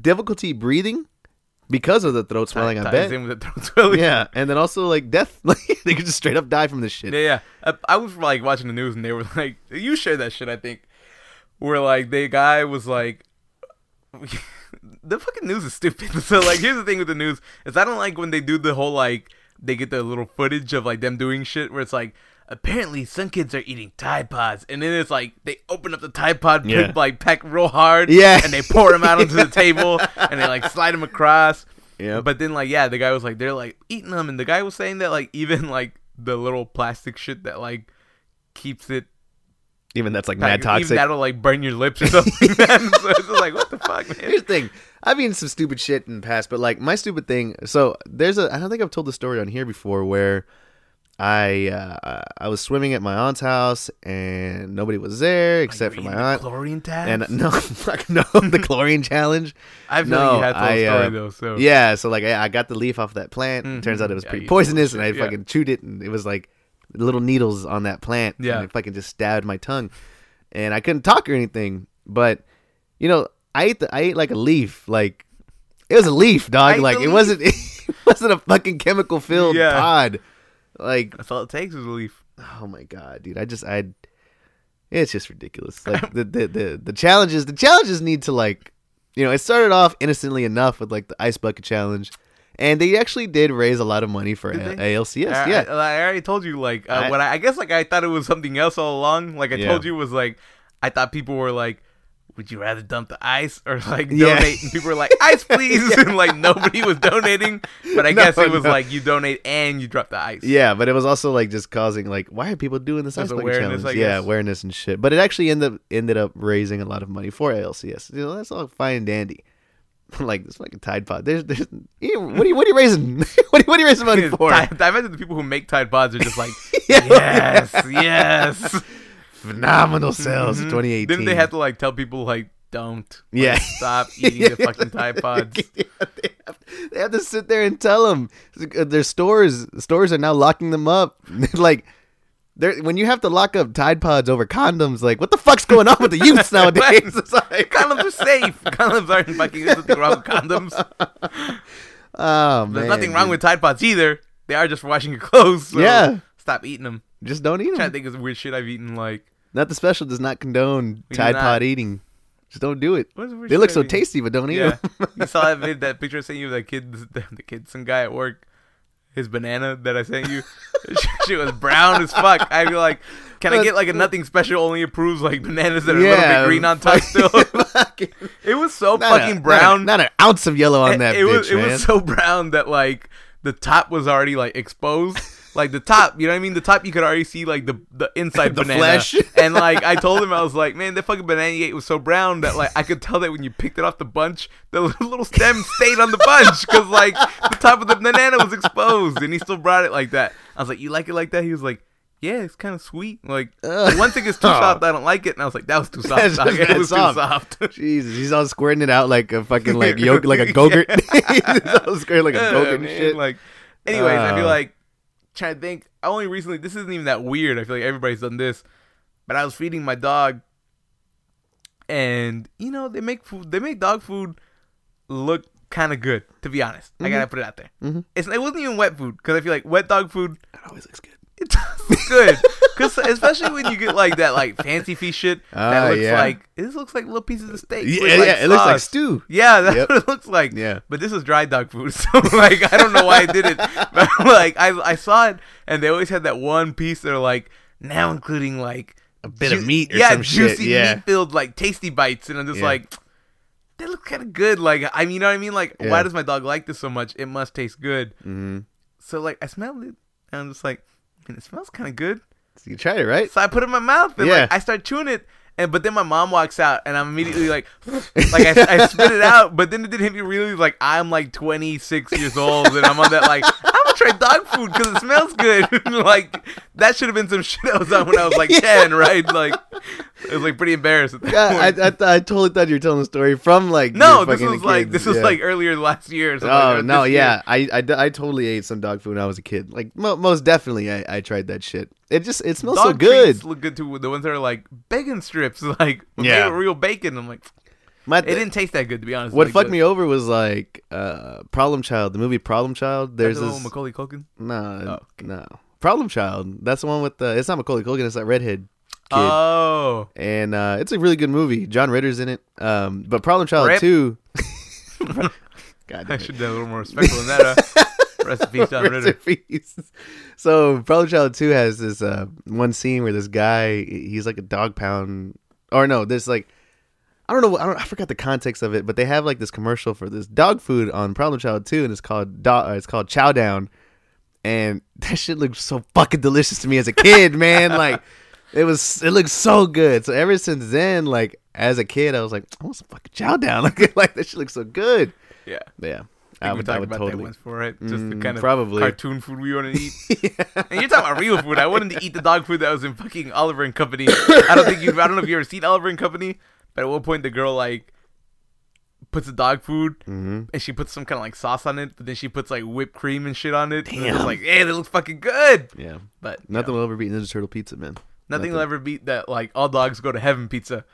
difficulty breathing because of the throat swelling i bet in with the throat swelling. yeah and then also like death like they could just straight up die from this shit Yeah, yeah. Uh, I was like watching the news and they were like, you shared that shit, I think. Where like the guy was like, the fucking news is stupid. So like, here's the thing with the news is I don't like when they do the whole like they get the little footage of like them doing shit where it's like. Apparently, some kids are eating Tide Pods, and then it's like they open up the Tide Pod, Yeah. pick, like pack real hard, Yeah. and they pour them out onto the table, and they like slide them across. Yep. But then, like, yeah, the guy was like, they're like eating them, and the guy was saying that, like, even like the little plastic shit that like keeps it, even that's like mad packed- toxic even that'll like burn your lips or something. man. so it's like, what the fuck, man? Here's the thing. I've eaten some stupid shit in the past, but like my stupid thing. So there's a. I don't think I've told the story on here before where I uh, I was swimming at my aunt's house and nobody was there except for my aunt. chlorine tabs. And no, fuck no, the chlorine challenge. I've no, like you had tell I, story uh, though. So Yeah, so like I, I got the leaf off that plant. and Turns out it was Mhm. Yeah, pretty poisonous, and I yeah. fucking chewed it, and it was like little needles on that plant. Yeah. and it fucking just stabbed my tongue, and I couldn't talk or anything. But you know, I ate the I ate like a leaf, like it was a leaf, dog. Like it leaf? wasn't it wasn't a fucking chemical filled Yeah. pod. Like that's all it takes is a leaf. oh my god, dude, I just I. It's just ridiculous. Like the, the the the challenges, the challenges need to like, you know, it started off innocently enough with like the ice bucket challenge, and they actually did raise a lot of money for A- ALCS. I, yeah, I, I already told you like uh, I- what I, I guess like I thought it was something else all along. Like I Yeah. told you was like I thought people were like, would you rather dump the ice or like Yeah. donate? And people were like, ice please, and like nobody was donating. But I No, guess it was no. like you donate and you drop the ice. yeah, but it was also like just causing like, why are people doing this ice bucket awareness, challenge? Yeah, awareness and shit. But it actually ended up ended up raising a lot of money for ALCS. You know, that's all fine and dandy. like this fucking Tide Pod. There's, there's, you- what are you, what are you raising? what, are, what are you raising money for? I imagine the people who make Tide Pods are just like, Yeah. yes, yes. Phenomenal sales in Mhm. 2018. Didn't they have to like tell people like, don't, like, Yeah. stop eating the fucking Tide Pods? Yeah, they, have, they have to sit there and tell them their stores stores are now locking them up. like when you have to lock up Tide Pods over condoms, like what the fuck's going on with the youths nowadays? Like, Condoms are safe. Condoms aren't fucking. There's nothing wrong with condoms. oh man, There's nothing wrong with Tide Pods either. They are just for washing your clothes. So Yeah. Stop eating them. Just don't eat I'm trying them. to think of weird shit I've eaten. Like Not the special does not condone We Tide. Pod eating. Just don't do it. They look so tasty, but don't eat Yeah. them. you saw that vid, that picture I sent you of that kid, the, the kid, some guy at work, his banana that I sent you. She was brown as fuck. I'd be like, can I get like a nothing special? Only approves like bananas that are a little bit green on top still. It was so not a- fucking not a- brown. Not, an ounce of yellow on it, that it bitch, was it was so brown that like the top was already like exposed. Like the top, you know what I mean? The top you could already see like the the inside The banana. flesh. and like I told him I was like, man, that fucking banana you ate was so brown that like I could tell that when you picked it off the bunch, the little stem stayed on the bunch because like the top of the banana was exposed, and he still brought it like that. I was like, you like it like that? He was like. Yeah, it's kind of sweet. Like Ugh. one thing is too soft, I don't like it. And I was like, that was too soft. That's just It was soft. too soft. Jesus, he's all squirting it out like a fucking like yolk, like a Go-Gurt. he's all squirting like a Yeah, Go-Gurt and man, shit. Like, anyways, I feel Uh. like trying to think. I only recently. This isn't even that weird. I feel like everybody's done this, but I was feeding my dog, and you know they make food. They make dog food look kind of good. To be honest, I gotta put it out there. Mhm. It's it wasn't even wet food because I feel like wet dog food That always looks good. It does good. Cause especially when you get like that like fancy feast shit that Ah, looks yeah. like this looks like little pieces of steak. Yeah, like, yeah, it looks like stew. Yeah, that's Yep. what it looks like. Yeah. But this is dry dog food, so like I don't know why I did it. But like I I saw it and they always had that one piece they're like now including like A bit of meat or yeah, some shit, juicy yeah. meat filled like tasty bites and I'm just like they look kind of good. Like I mean, you know what I mean? Like why does my dog like this so much? It must taste good. Mm-hmm. So like I smelled it and I'm just like, it smells kind of good. So you tried it, right? So I put it in my mouth and Yeah. like I start chewing it. And but then my mom walks out and I'm immediately like, like I, I spit it out. But then it didn't hit me really like I'm like 26 years old and I'm on that like I'm gonna try dog food because it smells good. like that should have been some shit I was on when I was like 10, right? Like it was like pretty embarrassed. Yeah, I. I, th- I totally thought you were telling the story from like no, this was like kids. this was Yeah. like earlier last year. Or something Oh like no, yeah, I, I, I totally ate some dog food when I was a kid. Like mo- most definitely, I, I tried that shit. It just it smells Dog so good. treats look good too. The ones that are like bacon strips, like Yeah. real bacon. I'm like, My, it didn't taste that good to be honest. what Like, fucked the- me over was like uh, Problem Child, the movie Problem Child. There's the this Macaulay Culkin. no, Oh, okay. no Problem Child. That's the one with the. It's not Macaulay Culkin. It's that redhead kid. Oh, and uh, it's a really good movie. John Ritter's in it. Um, but Problem Child Rip. two. God I should have a little more respectful than that. Uh, rest in peace, Ritter. in. So Problem Child Two has this uh, one scene where this guy he's like a dog pound or no, there's like I don't know I don't I forgot the context of it, but they have like this commercial for this dog food on Problem Child Two, and it's called do- uh, it's called Chow Down, and that shit looked so fucking delicious to me as a kid, man. Like it was it looked so good. So ever since then, like as a kid, I was like I want some fucking Chow Down. Like, like that shit looks so good. Yeah, Yeah. I think we would- talked about totally. that once for it. Just the Mm, kind of probably. cartoon food we want to eat. And you're talking about real food. I wanted to eat the dog food that was in fucking Oliver and Company. I don't think you. I don't know if you ever seen Oliver and Company, but at one point the girl like puts the dog food hmm and she puts some kind of like sauce on it, but then she puts like whipped cream and shit on it. And it's like, hey, that looks fucking good. Yeah. But Nothing know, will ever beat Ninja Turtle pizza, man. nothing will ever beat that. Like all dogs go to heaven pizza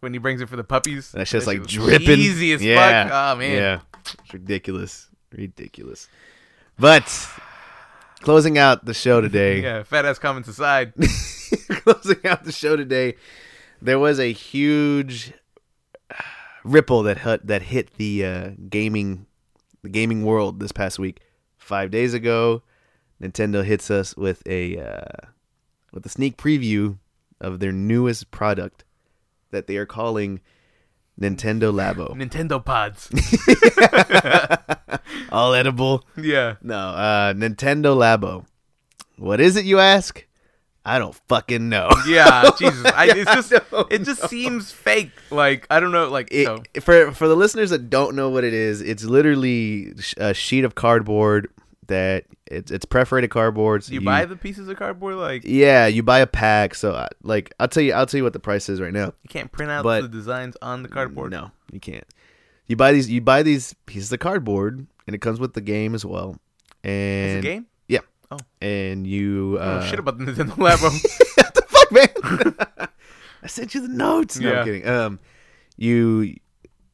when he brings it for the puppies. And that shit's like dripping. Easy as yeah. fuck. Oh man. Yeah. It's ridiculous. Ridiculous. But closing out the show today. Yeah, fat ass comments aside. closing out the show today, there was a huge ripple that hit, that hit the uh, gaming the gaming world this past week. Five days ago, Nintendo hits us with a uh, with a sneak preview of their newest product that they are calling Nintendo Labo. Nintendo pods. All edible. yeah. No, uh, Nintendo Labo. What is it, you ask? I don't fucking know. Yeah, Jesus. I, it's just it just know. seems fake. Like I don't know. Like It, so. for for the listeners that don't know what it is, it's literally a sheet of cardboard that it's it's perforated cardboard. so Do you, buy the pieces of cardboard? Like Yeah, you buy a pack. So uh, like I'll tell you I'll tell you what the price is right now. you can't print out But- the designs on the cardboard. No, you can't. You buy these you buy these pieces of cardboard and it comes with the game as well. It's And a game. Yeah. Oh. and you uh, don't shit about the Nintendo Labo. what the fuck, man? I sent you the notes. No, Yeah. I'm kidding. Um, you,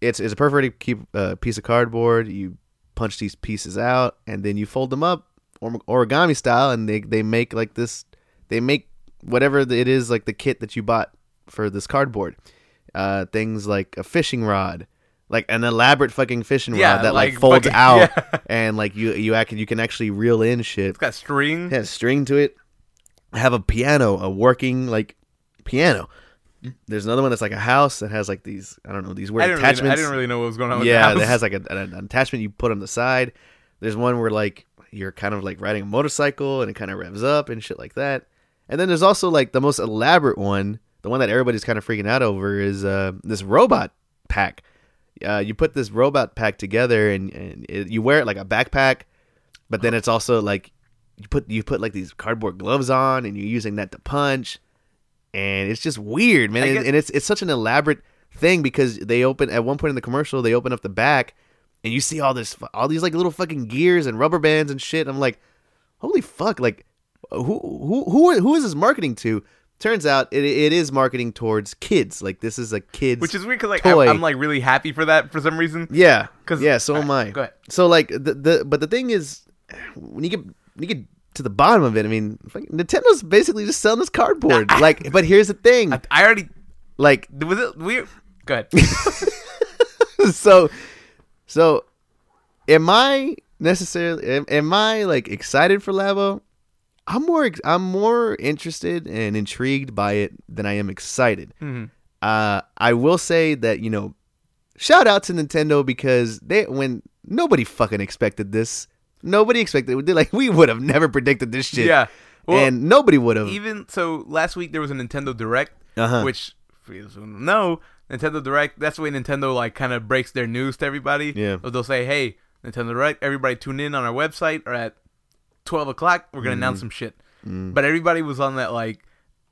it's it's a perforated keep uh, piece of cardboard. You punch these pieces out, and then you fold them up origami style, and they they make like this. They make whatever it is like the kit that you bought for this cardboard. Uh, things like a fishing rod. Like an elaborate fucking fishing Yeah, rod that like, like folds fucking- out, yeah. and like you you act you can actually reel in shit it's got string. has string to it. I have a piano, a working like piano. There's another one that's like a house that has like these I don't know these I weird really, attachments. I didn't really know what was going on with yeah, it has like a, an, an attachment you put on the side. There's one where like you're kind of like riding a motorcycle and it kind of revs up and shit like that. And then there's also like the most elaborate one, the one that everybody's kind of freaking out over is uh, this robot pack. Uh, you put this robot pack together and, and it, you wear it like a backpack, but then it's also like you put you put like these cardboard gloves on and you're using that to punch, and it's just weird, man. And, and it's it's such an elaborate thing because they open at one point in the commercial they open up the back and you see all this all these like little fucking gears and rubber bands and shit. I'm like, holy fuck! Like, who who who who is this marketing to? Turns out it, it is marketing towards kids. Like this is a kids, Which is weird because like. I'm, I'm like really happy for that for some reason. yeah, 'Cause- yeah. So am I. go ahead. So like the the but the thing is, when you get when you get to the bottom of it, I mean, Nintendo's basically just selling this cardboard. like, but here's the thing, I, I already like was it weird. Go ahead. so so am i necessarily am, am i like excited for labo i'm more i'm more interested and intrigued by it than i am excited Mhm. uh i will say that you know shout out to nintendo because they when nobody fucking expected this nobody expected it like we would have never predicted this shit Yeah. Well, and nobody would have even so, last week there was a Nintendo Direct, Uh-huh. which for those who don't know, Nintendo Direct. That's the way Nintendo like kind of breaks their news to everybody. Yeah. They'll say, "Hey, Nintendo Direct, everybody tune in on our website or at twelve o'clock. We're gonna Mm-hmm. announce some shit." Mm. But everybody was on that like,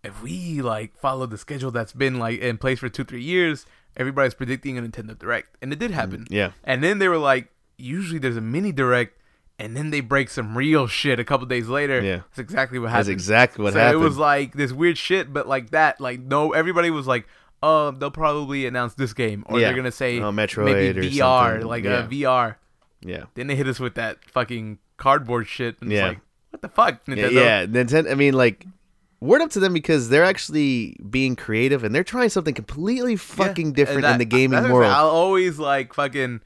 if we like follow the schedule that's been like in place for two three years, everybody's predicting a Nintendo Direct, and it did happen. Mm, yeah And then they were like, usually there's a mini direct, and then they break some real shit a couple days later. Yeah. that's exactly what happened. that's exactly what so happened it was like this weird shit, but like that, like no, everybody was like, "Oh, they'll probably announce this game, or Yeah. they're gonna say Oh, Metroid maybe or VR, like uh, Yeah. a VR." yeah Then they hit us with that fucking cardboard shit, and Yeah. it's like, "What the fuck, Yeah, Nintendo?" yeah, Nintendo. I mean, like, word up to them because they're actually being creative and they're trying something completely fucking different that- in the gaming world. I'll always like fucking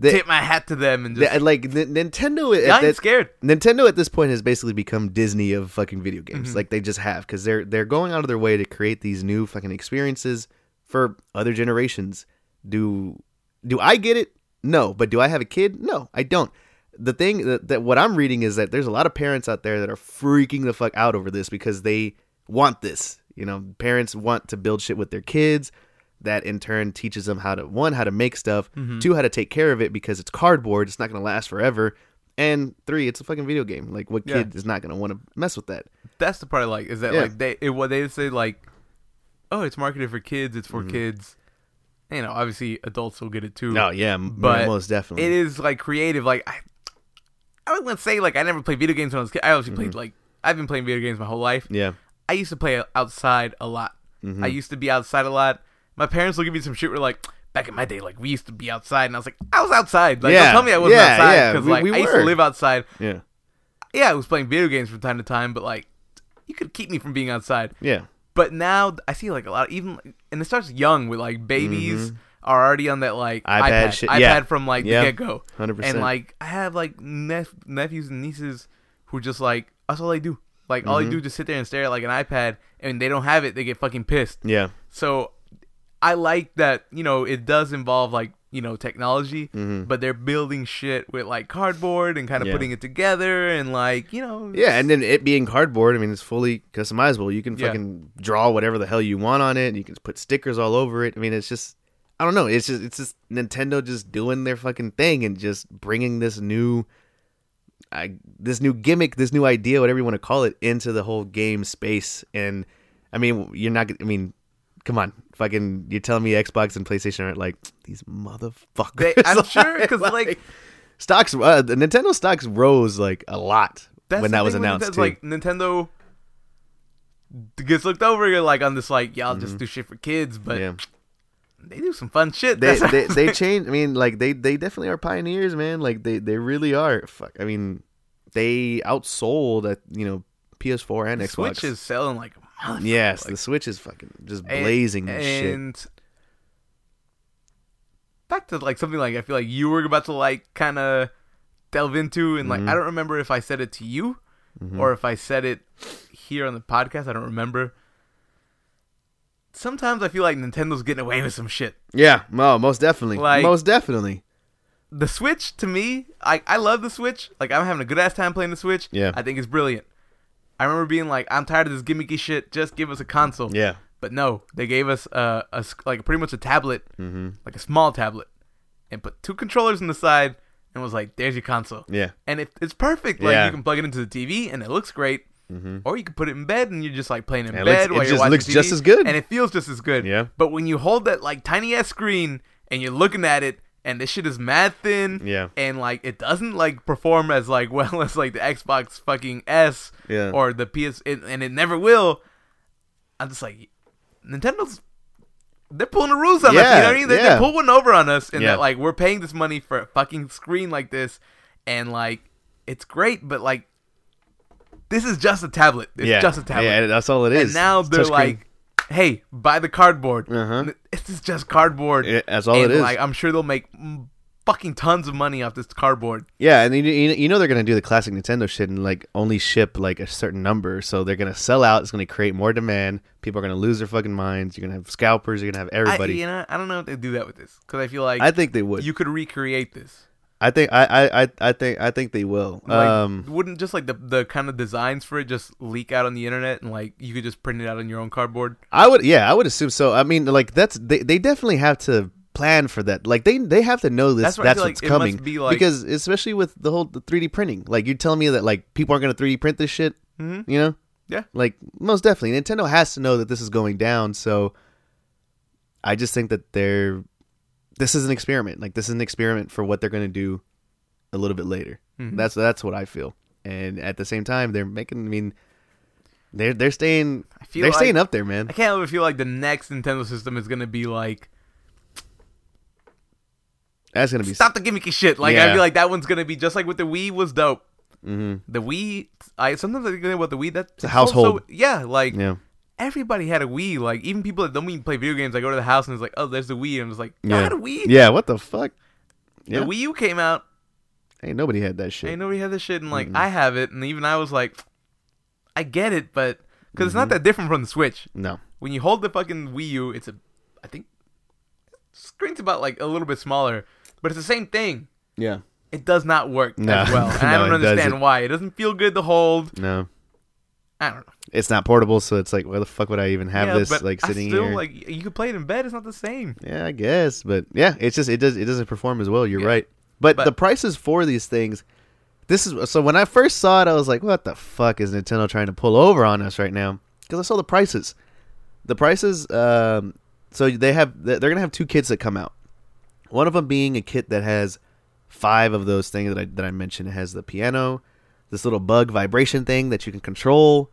tip my hat to them and just. like N- Nintendo, at that- scared. Nintendo at this point has basically become Disney of fucking video games. Mhm. Like they just have because they're they're going out of their way to create these new fucking experiences for other generations. Do do I get it? No, but do I have a kid? No, I don't. The thing that, that what I'm reading is that there's a lot of parents out there that are freaking the fuck out over this because they want this. You know, parents want to build shit with their kids. That in turn teaches them how to one how to make stuff, Mhm. two how to take care of it because it's cardboard. It's not going to last forever. And three, it's a fucking video game. Like, what Yeah. kid is not gonna want to mess with that? That's the part I like is that Yeah. like they it, what they say like, oh, it's marketed for kids, it's Mm-hmm. for kids. You know, obviously adults will get it too. No, yeah, But most definitely. it is like creative. Like I, I was gonna say like I never played video games when I was a kid. I obviously Mm-hmm. played like I've been playing video games my whole life. yeah, I used to play outside a lot. Mhm. I used to be outside a lot. My parents will give me some shit. Were like, back in my day, like we used to be outside, and I was like, I was outside. Like, Yeah. don't tell me I wasn't Yeah, outside yeah, because we- like we I used to live outside. yeah, Yeah, I was playing video games from time to time, but like you could keep me from being outside. yeah, But now I see like a lot, even and it starts young with like babies are already on that like Mm-hmm. iPad iPad, shit, iPad yeah. from like Yeah. the get go. hundred percent. And like I have like nep- nephews and nieces who just like that's all they do. Like all they Mm-hmm. do is just sit there and stare at like an iPad, and they don't have it, they get fucking pissed. yeah, So I like that you know it does involve like you know technology, Mhm. but they're building shit with like cardboard and kind of Yeah. putting it together and like you know yeah, and then it being cardboard. I mean, it's fully customizable. You can Yeah. fucking draw whatever the hell you want on it. You can put stickers all over it. I mean, it's just. I don't know. It's just it's just Nintendo just doing their fucking thing and just bringing this new, I, this new gimmick, this new idea, whatever you want to call it, into the whole game space. And I mean, you're not. I mean, come on, fucking, you're telling me Xbox and PlayStation aren't like these motherfuckers. They, I'm sure because like stocks, uh, the Nintendo stocks rose like a lot That's when that was announced too. Like Nintendo gets looked over. You're like on this like, y'all just do shit for kids, but Mm-hmm. yeah. they do some fun shit. they That's- they they change. I mean, like they they definitely are pioneers, man. Like they they really are. Fuck. I mean, they outsold at you know PS4 and Xbox. Switch is selling like yes, like- the Switch is fucking just and- blazing this shit. back to like something like I feel like you were about to like kind of delve into, and like Mhm. I don't remember if I said it to you Mhm. or if I said it here on the podcast. I don't remember. Sometimes I feel like Nintendo's getting away with some shit. Yeah, no, most definitely, Like- most definitely. The Switch to me, I I love the Switch. Like I'm having a good ass time playing the Switch. Yeah. I think it's brilliant. I remember being like, I'm tired of this gimmicky shit. Just give us a console. Yeah. But no, they gave us a like pretty much a tablet, Mm-hmm. like a small tablet, and put two controllers on the side, and was like, "There's your console." Yeah. And it, it's perfect. Like Yeah. you can plug it into the TV, and it looks great. Mm-hmm. Or you can put it in bed, and you're just like playing in It bed looks- while it you're just watching looks TV, just as good. and it feels just as good. Yeah. But when you hold that like tiny ass screen and you're looking at it, and this shit is mad thin, Yeah. and like it doesn't like perform as like well as like the Xbox fucking S Yeah. or the PS, it, and it never will. I'm just like, Nintendo's. They're pulling the rules on us. You know what I mean? They're, yeah. they're pulling over on us, and Yeah. that like we're paying this money for a fucking screen like this, and like it's great, but like this is just a tablet. It's yeah. just a tablet. Yeah, that's all it is. and now It's they're like, "Hey, buy the cardboard. Uh-huh. This is just cardboard." Yeah, that's all and it is. like I'm sure they'll make fucking tons of money off this cardboard. Yeah, and you, you know they're gonna do the classic Nintendo shit and like only ship like a certain number, so they're gonna sell out. It's gonna create more demand. People are gonna lose their fucking minds. You're gonna have scalpers. You're gonna have I, everybody. you know, I don't know if they do that with this because I feel like I think they would. you could recreate this. I think I, I, I, think I think they will. Like, um, wouldn't just like the the kind of designs for it just leak out on the internet and like you could just print it out on your own cardboard? I would yeah, I would assume so. I mean, like that's they, they definitely have to plan for that. Like they they have to know this. That's That's, what feel what's like coming. be like- because especially with the whole the 3D printing, like you're telling me that like people aren't gonna 3D print this shit. Mm-hmm. You know? Yeah. Like most definitely, Nintendo has to know that this is going down. So I just think that they're this is an experiment. Like this is an experiment for what they're gonna do a little bit later. Mhm. That's that's what I feel. And at the same time, they're making. I mean, they're they're staying. I feel They're like, staying up there, man. I can't ever feel like the next Nintendo system is gonna be like That's gonna be. stop the gimmicky shit. Like I feel like that one's gonna be just like with the Wii was dope. hmm The Wii, I sometimes I think about the Wii. That's a household. yeah, like Yeah. Everybody had a Wii. Like even people that don't even play video games, I go to the house and it's like, oh, there's the Wii. And I'm just like, you Yeah. had a Wii. Yeah. What the fuck? Yeah. The Wii U came out. Ain't nobody had that shit. Ain't nobody had this shit, and like Mm-mm. I have it, and even I was like, I get it, but because it's not Mm-hmm. that different from the Switch. no. When you hold the fucking Wii U, it's a, I think, screen's about like a little bit smaller, but it's the same thing. Yeah. It does not work No. as well, and I don't understand doesn't. why. It doesn't feel good to hold. No. I don't know. It's not portable, so it's like, why the fuck would I even have Yeah, this like I sitting still, here? Like you could play it in bed. It's not the same. yeah, I guess, but yeah, it's just it does it doesn't perform as well. You're Yeah. right, but, But- the prices for these things. This is so when I first saw it, I was like, "What the fuck is Nintendo trying to pull over on us right now?" Because I saw the prices. The prices. Um, so they have they're gonna have two kits that come out. One of them being a kit that has five of those things that I that I mentioned. It has the piano, this little bug vibration thing that you can control.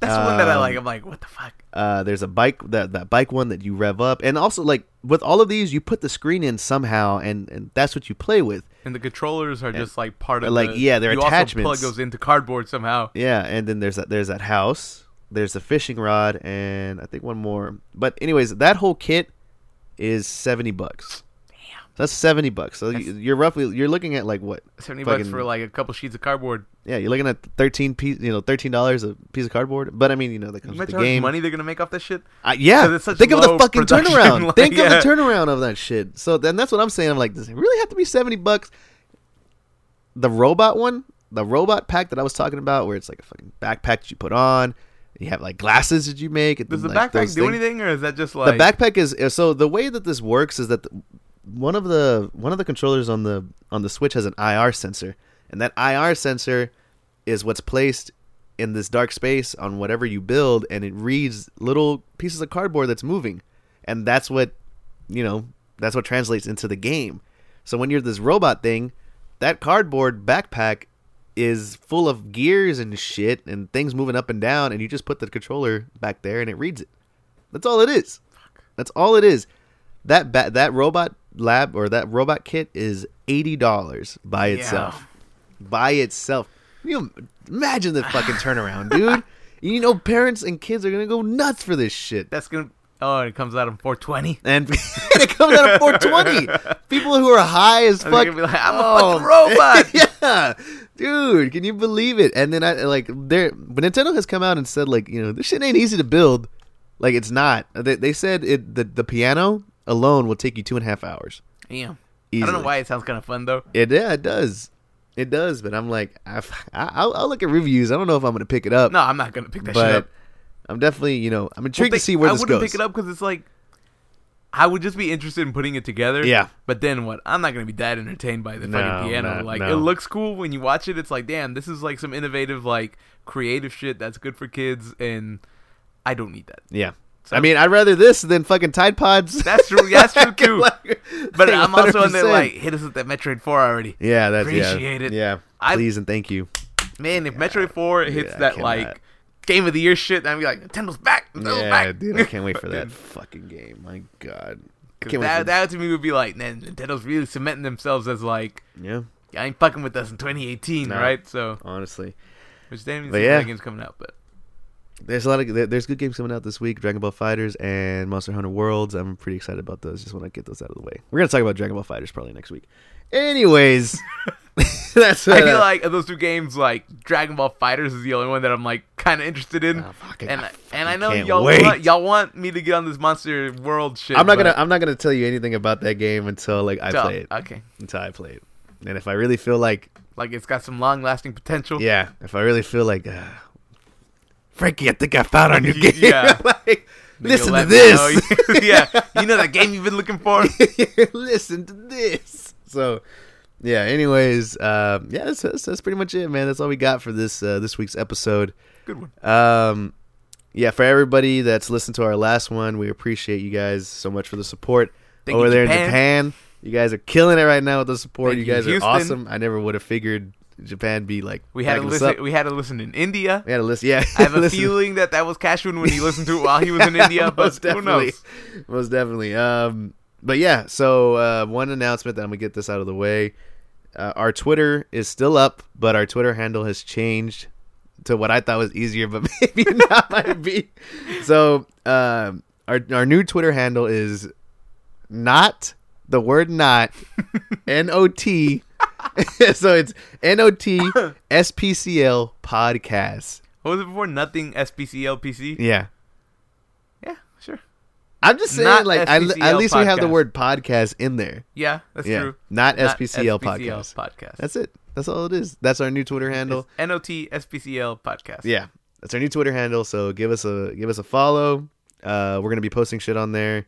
That's the one that I Um, like. I'm like, what the fuck? Uh, there's a bike that that bike one that you rev up, and also like with all of these, you put the screen in somehow, and and that's what you play with. And the controllers are just like part of like, the, yeah, they're you Also plug those into cardboard somehow. Yeah, and then there's that there's that house, there's the fishing rod, and I think one more. But anyways, that whole kit is seventy bucks. That's seventy bucks. So That's- you- you're roughly you're looking at like what? Seventy bucks for like a couple sheets of cardboard. Yeah, you're looking at thirteen piece, you know, thirteen dollars a piece of cardboard. But I mean, you know, that comes might with the game. money they're gonna make off that shit. Uh, yeah, 'Cause it's such think of the fucking turnaround. like, think yeah. of the turnaround of that shit. So then that's what I'm saying. I'm like, does it really have to be seventy bucks? The robot one, the robot pack that I was talking about, where it's like a fucking backpack that you put on. You have like glasses that you make. Does the like, backpack do things. anything, or is that just like the backpack is uh, so the way that this works is that the, one of the one of the controllers on the on the Switch has an IR sensor, and that IR sensor is what's placed in this dark space on whatever you build, and it reads little pieces of cardboard that's moving, and that's what you know that's what translates into the game. So when you're this robot thing, that cardboard backpack is full of gears and shit and things moving up and down, and you just put the controller back there and it reads it. That's all it is. That's all it is. That ba- that robot lab or that robot kit is eighty dollars by Yeah. itself. By itself. You imagine the fucking turnaround, dude. You know, parents and kids are gonna go nuts for this shit. That's gonna. Oh, it comes out on 420. And it comes out of 420. People who are high as fuck. be like, I'm a Oh, fucking robot. yeah, dude, can you believe it? And then I like there, but Nintendo has come out and said like, you know, this shit ain't easy to build. Like it's not. They, they said it the the piano alone will take you two and a half hours. Damn. I don't know why it sounds kind of fun though. It yeah, it does. It does, but I'm like, I, I'll, I'll look at reviews. I don't know if I'm gonna pick it up. No, I'm not gonna pick that shit up. I'm definitely, you know, I'm Well, intrigued they- to see where I this wouldn't pick it up because it's like I would just be interested in putting it together. Yeah. But then what? I'm not gonna be that entertained by the No, fucking piano. no, like no. it looks cool when you watch it. It's like, damn, this is like some innovative, like creative shit that's good for kids, and I don't need that. Yeah. So- I mean, I'd rather this than fucking Tide Pods. That's true. That's true too. But I'm also in there like, hit us with that Metroid Four already. yeah, that's Appreciate yeah, it. Yeah, I- please and thank you. Man, if Metroid Four hits that like game of the year shit, then I'd be like, Nintendo's back. Nintendo's Yeah, back. dude, I can't wait for that fucking game. My God, I 'Cause can't wait. that, For, that to me would be like, man, Nintendo's really cementing themselves as like, yeah, I ain't fucking with us in 2018, No. right? So, honestly, which But see yeah. yeah. games coming out, but there's a lot of there's good games coming out this week. Dragon Ball FighterZ and Monster Hunter Worlds. I'm pretty excited about those. Just want to get those out of the way. We're gonna talk about Dragon Ball FighterZ probably next week. Anyways, that's I feel uh, like of those two games, like Dragon Ball FighterZ is the only one that I'm like kind of interested in. Oh, and I, and I know y'all wait. want, y'all want me to get on this Monster World shit. I'm not gonna I'm not gonna tell you anything about that game until like I So, play it. Okay, Until I play it, and if I really feel like like it's got some long lasting potential. Yeah, if I really feel like, uh, Frankie, I think I found our new game. Yeah. like, listen to this. yeah, you know that game you've been looking for. listen to this. So, yeah. Anyways, um, yeah, that's, that's that's pretty much it, man. That's all we got for this uh, this week's episode. Good one. Um, yeah, for everybody that's listened to our last one, we appreciate you guys so much for the support Thank over you, there in Japan. Japan. You guys are killing it right now with the support. You you, guys are awesome. I never would have figured Japan be like We had to backing us up. listen. We had to listen in India. We had to listen. Yeah, I have a feeling that that was Cashman when he listened to it while he was in India. But who knows? most definitely. Um, but yeah, so uh, one announcement that I'm gonna get this out of the way. Uh, our Twitter is still up, but our Twitter handle has changed to what I thought was easier, but maybe not might be. So um, our our new Twitter handle is not the word not N O T. so it's N O T S P C L podcast. What was it before? Nothing SPCL PC. Yeah. Yeah, sure. I'm just saying, Not like, I, SPCL at least we have the podcast. word podcast in there. Yeah, that's yeah, true. not, SPCL, podcast. podcast. That's it. That's all it is. That's our new Twitter handle. It's NOT SPCL podcast. Yeah, that's our new Twitter handle. So give us a give us a follow. Uh, we're gonna be posting shit on there.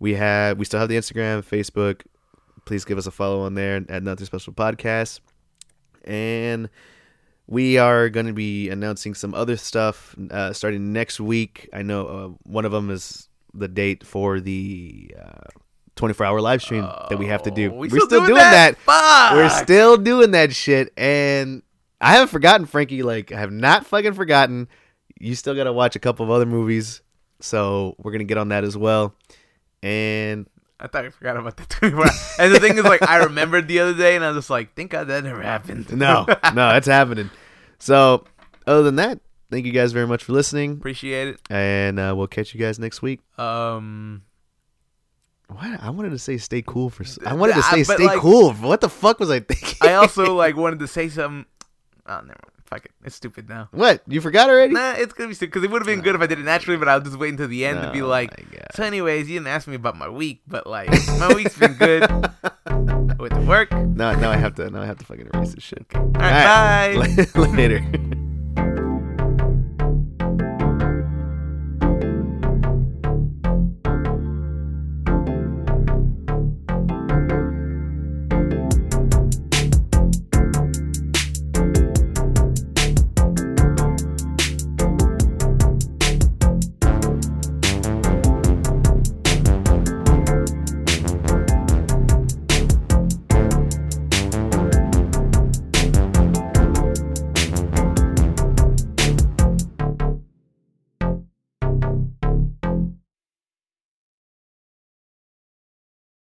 We have we still have the Instagram, Facebook. Please give us a follow on there at Nothing Special Podcast. And we are going to be announcing some other stuff uh, starting next week. I know uh, one of them is the date for the uh, 24 hour live stream that we have to do. Oh, we We're still, doing, that. Fuck! We're still doing that shit, and I haven't forgotten, Frankie. Like, I have not fucking forgotten. You still got to watch a couple of other movies, so we're gonna get on that as well. And I thought I forgot about that 24 And the thing is, like, I remembered the other day, and I was just like, thank God that never happened. no, no, it's happening. So, other than that, thank you guys very much for listening, Appreciate it. and uh, we'll catch you guys next week. Um, What I wanted to say, stay cool for. s- I wanted to I- say, but, stay like- cool. What the fuck was I thinking? I also, like, wanted to say something. Oh, never mind. Fuck it. It's stupid now. what you forgot already? Nah, it's gonna be stupid because it would have been good if I did it naturally, but I'll just wait until the end to be Oh like. So, anyways, you didn't ask me about my week, but like my week's been good with the work. All No, now I have to. Now I have to fucking erase this shit. right, bye. Later.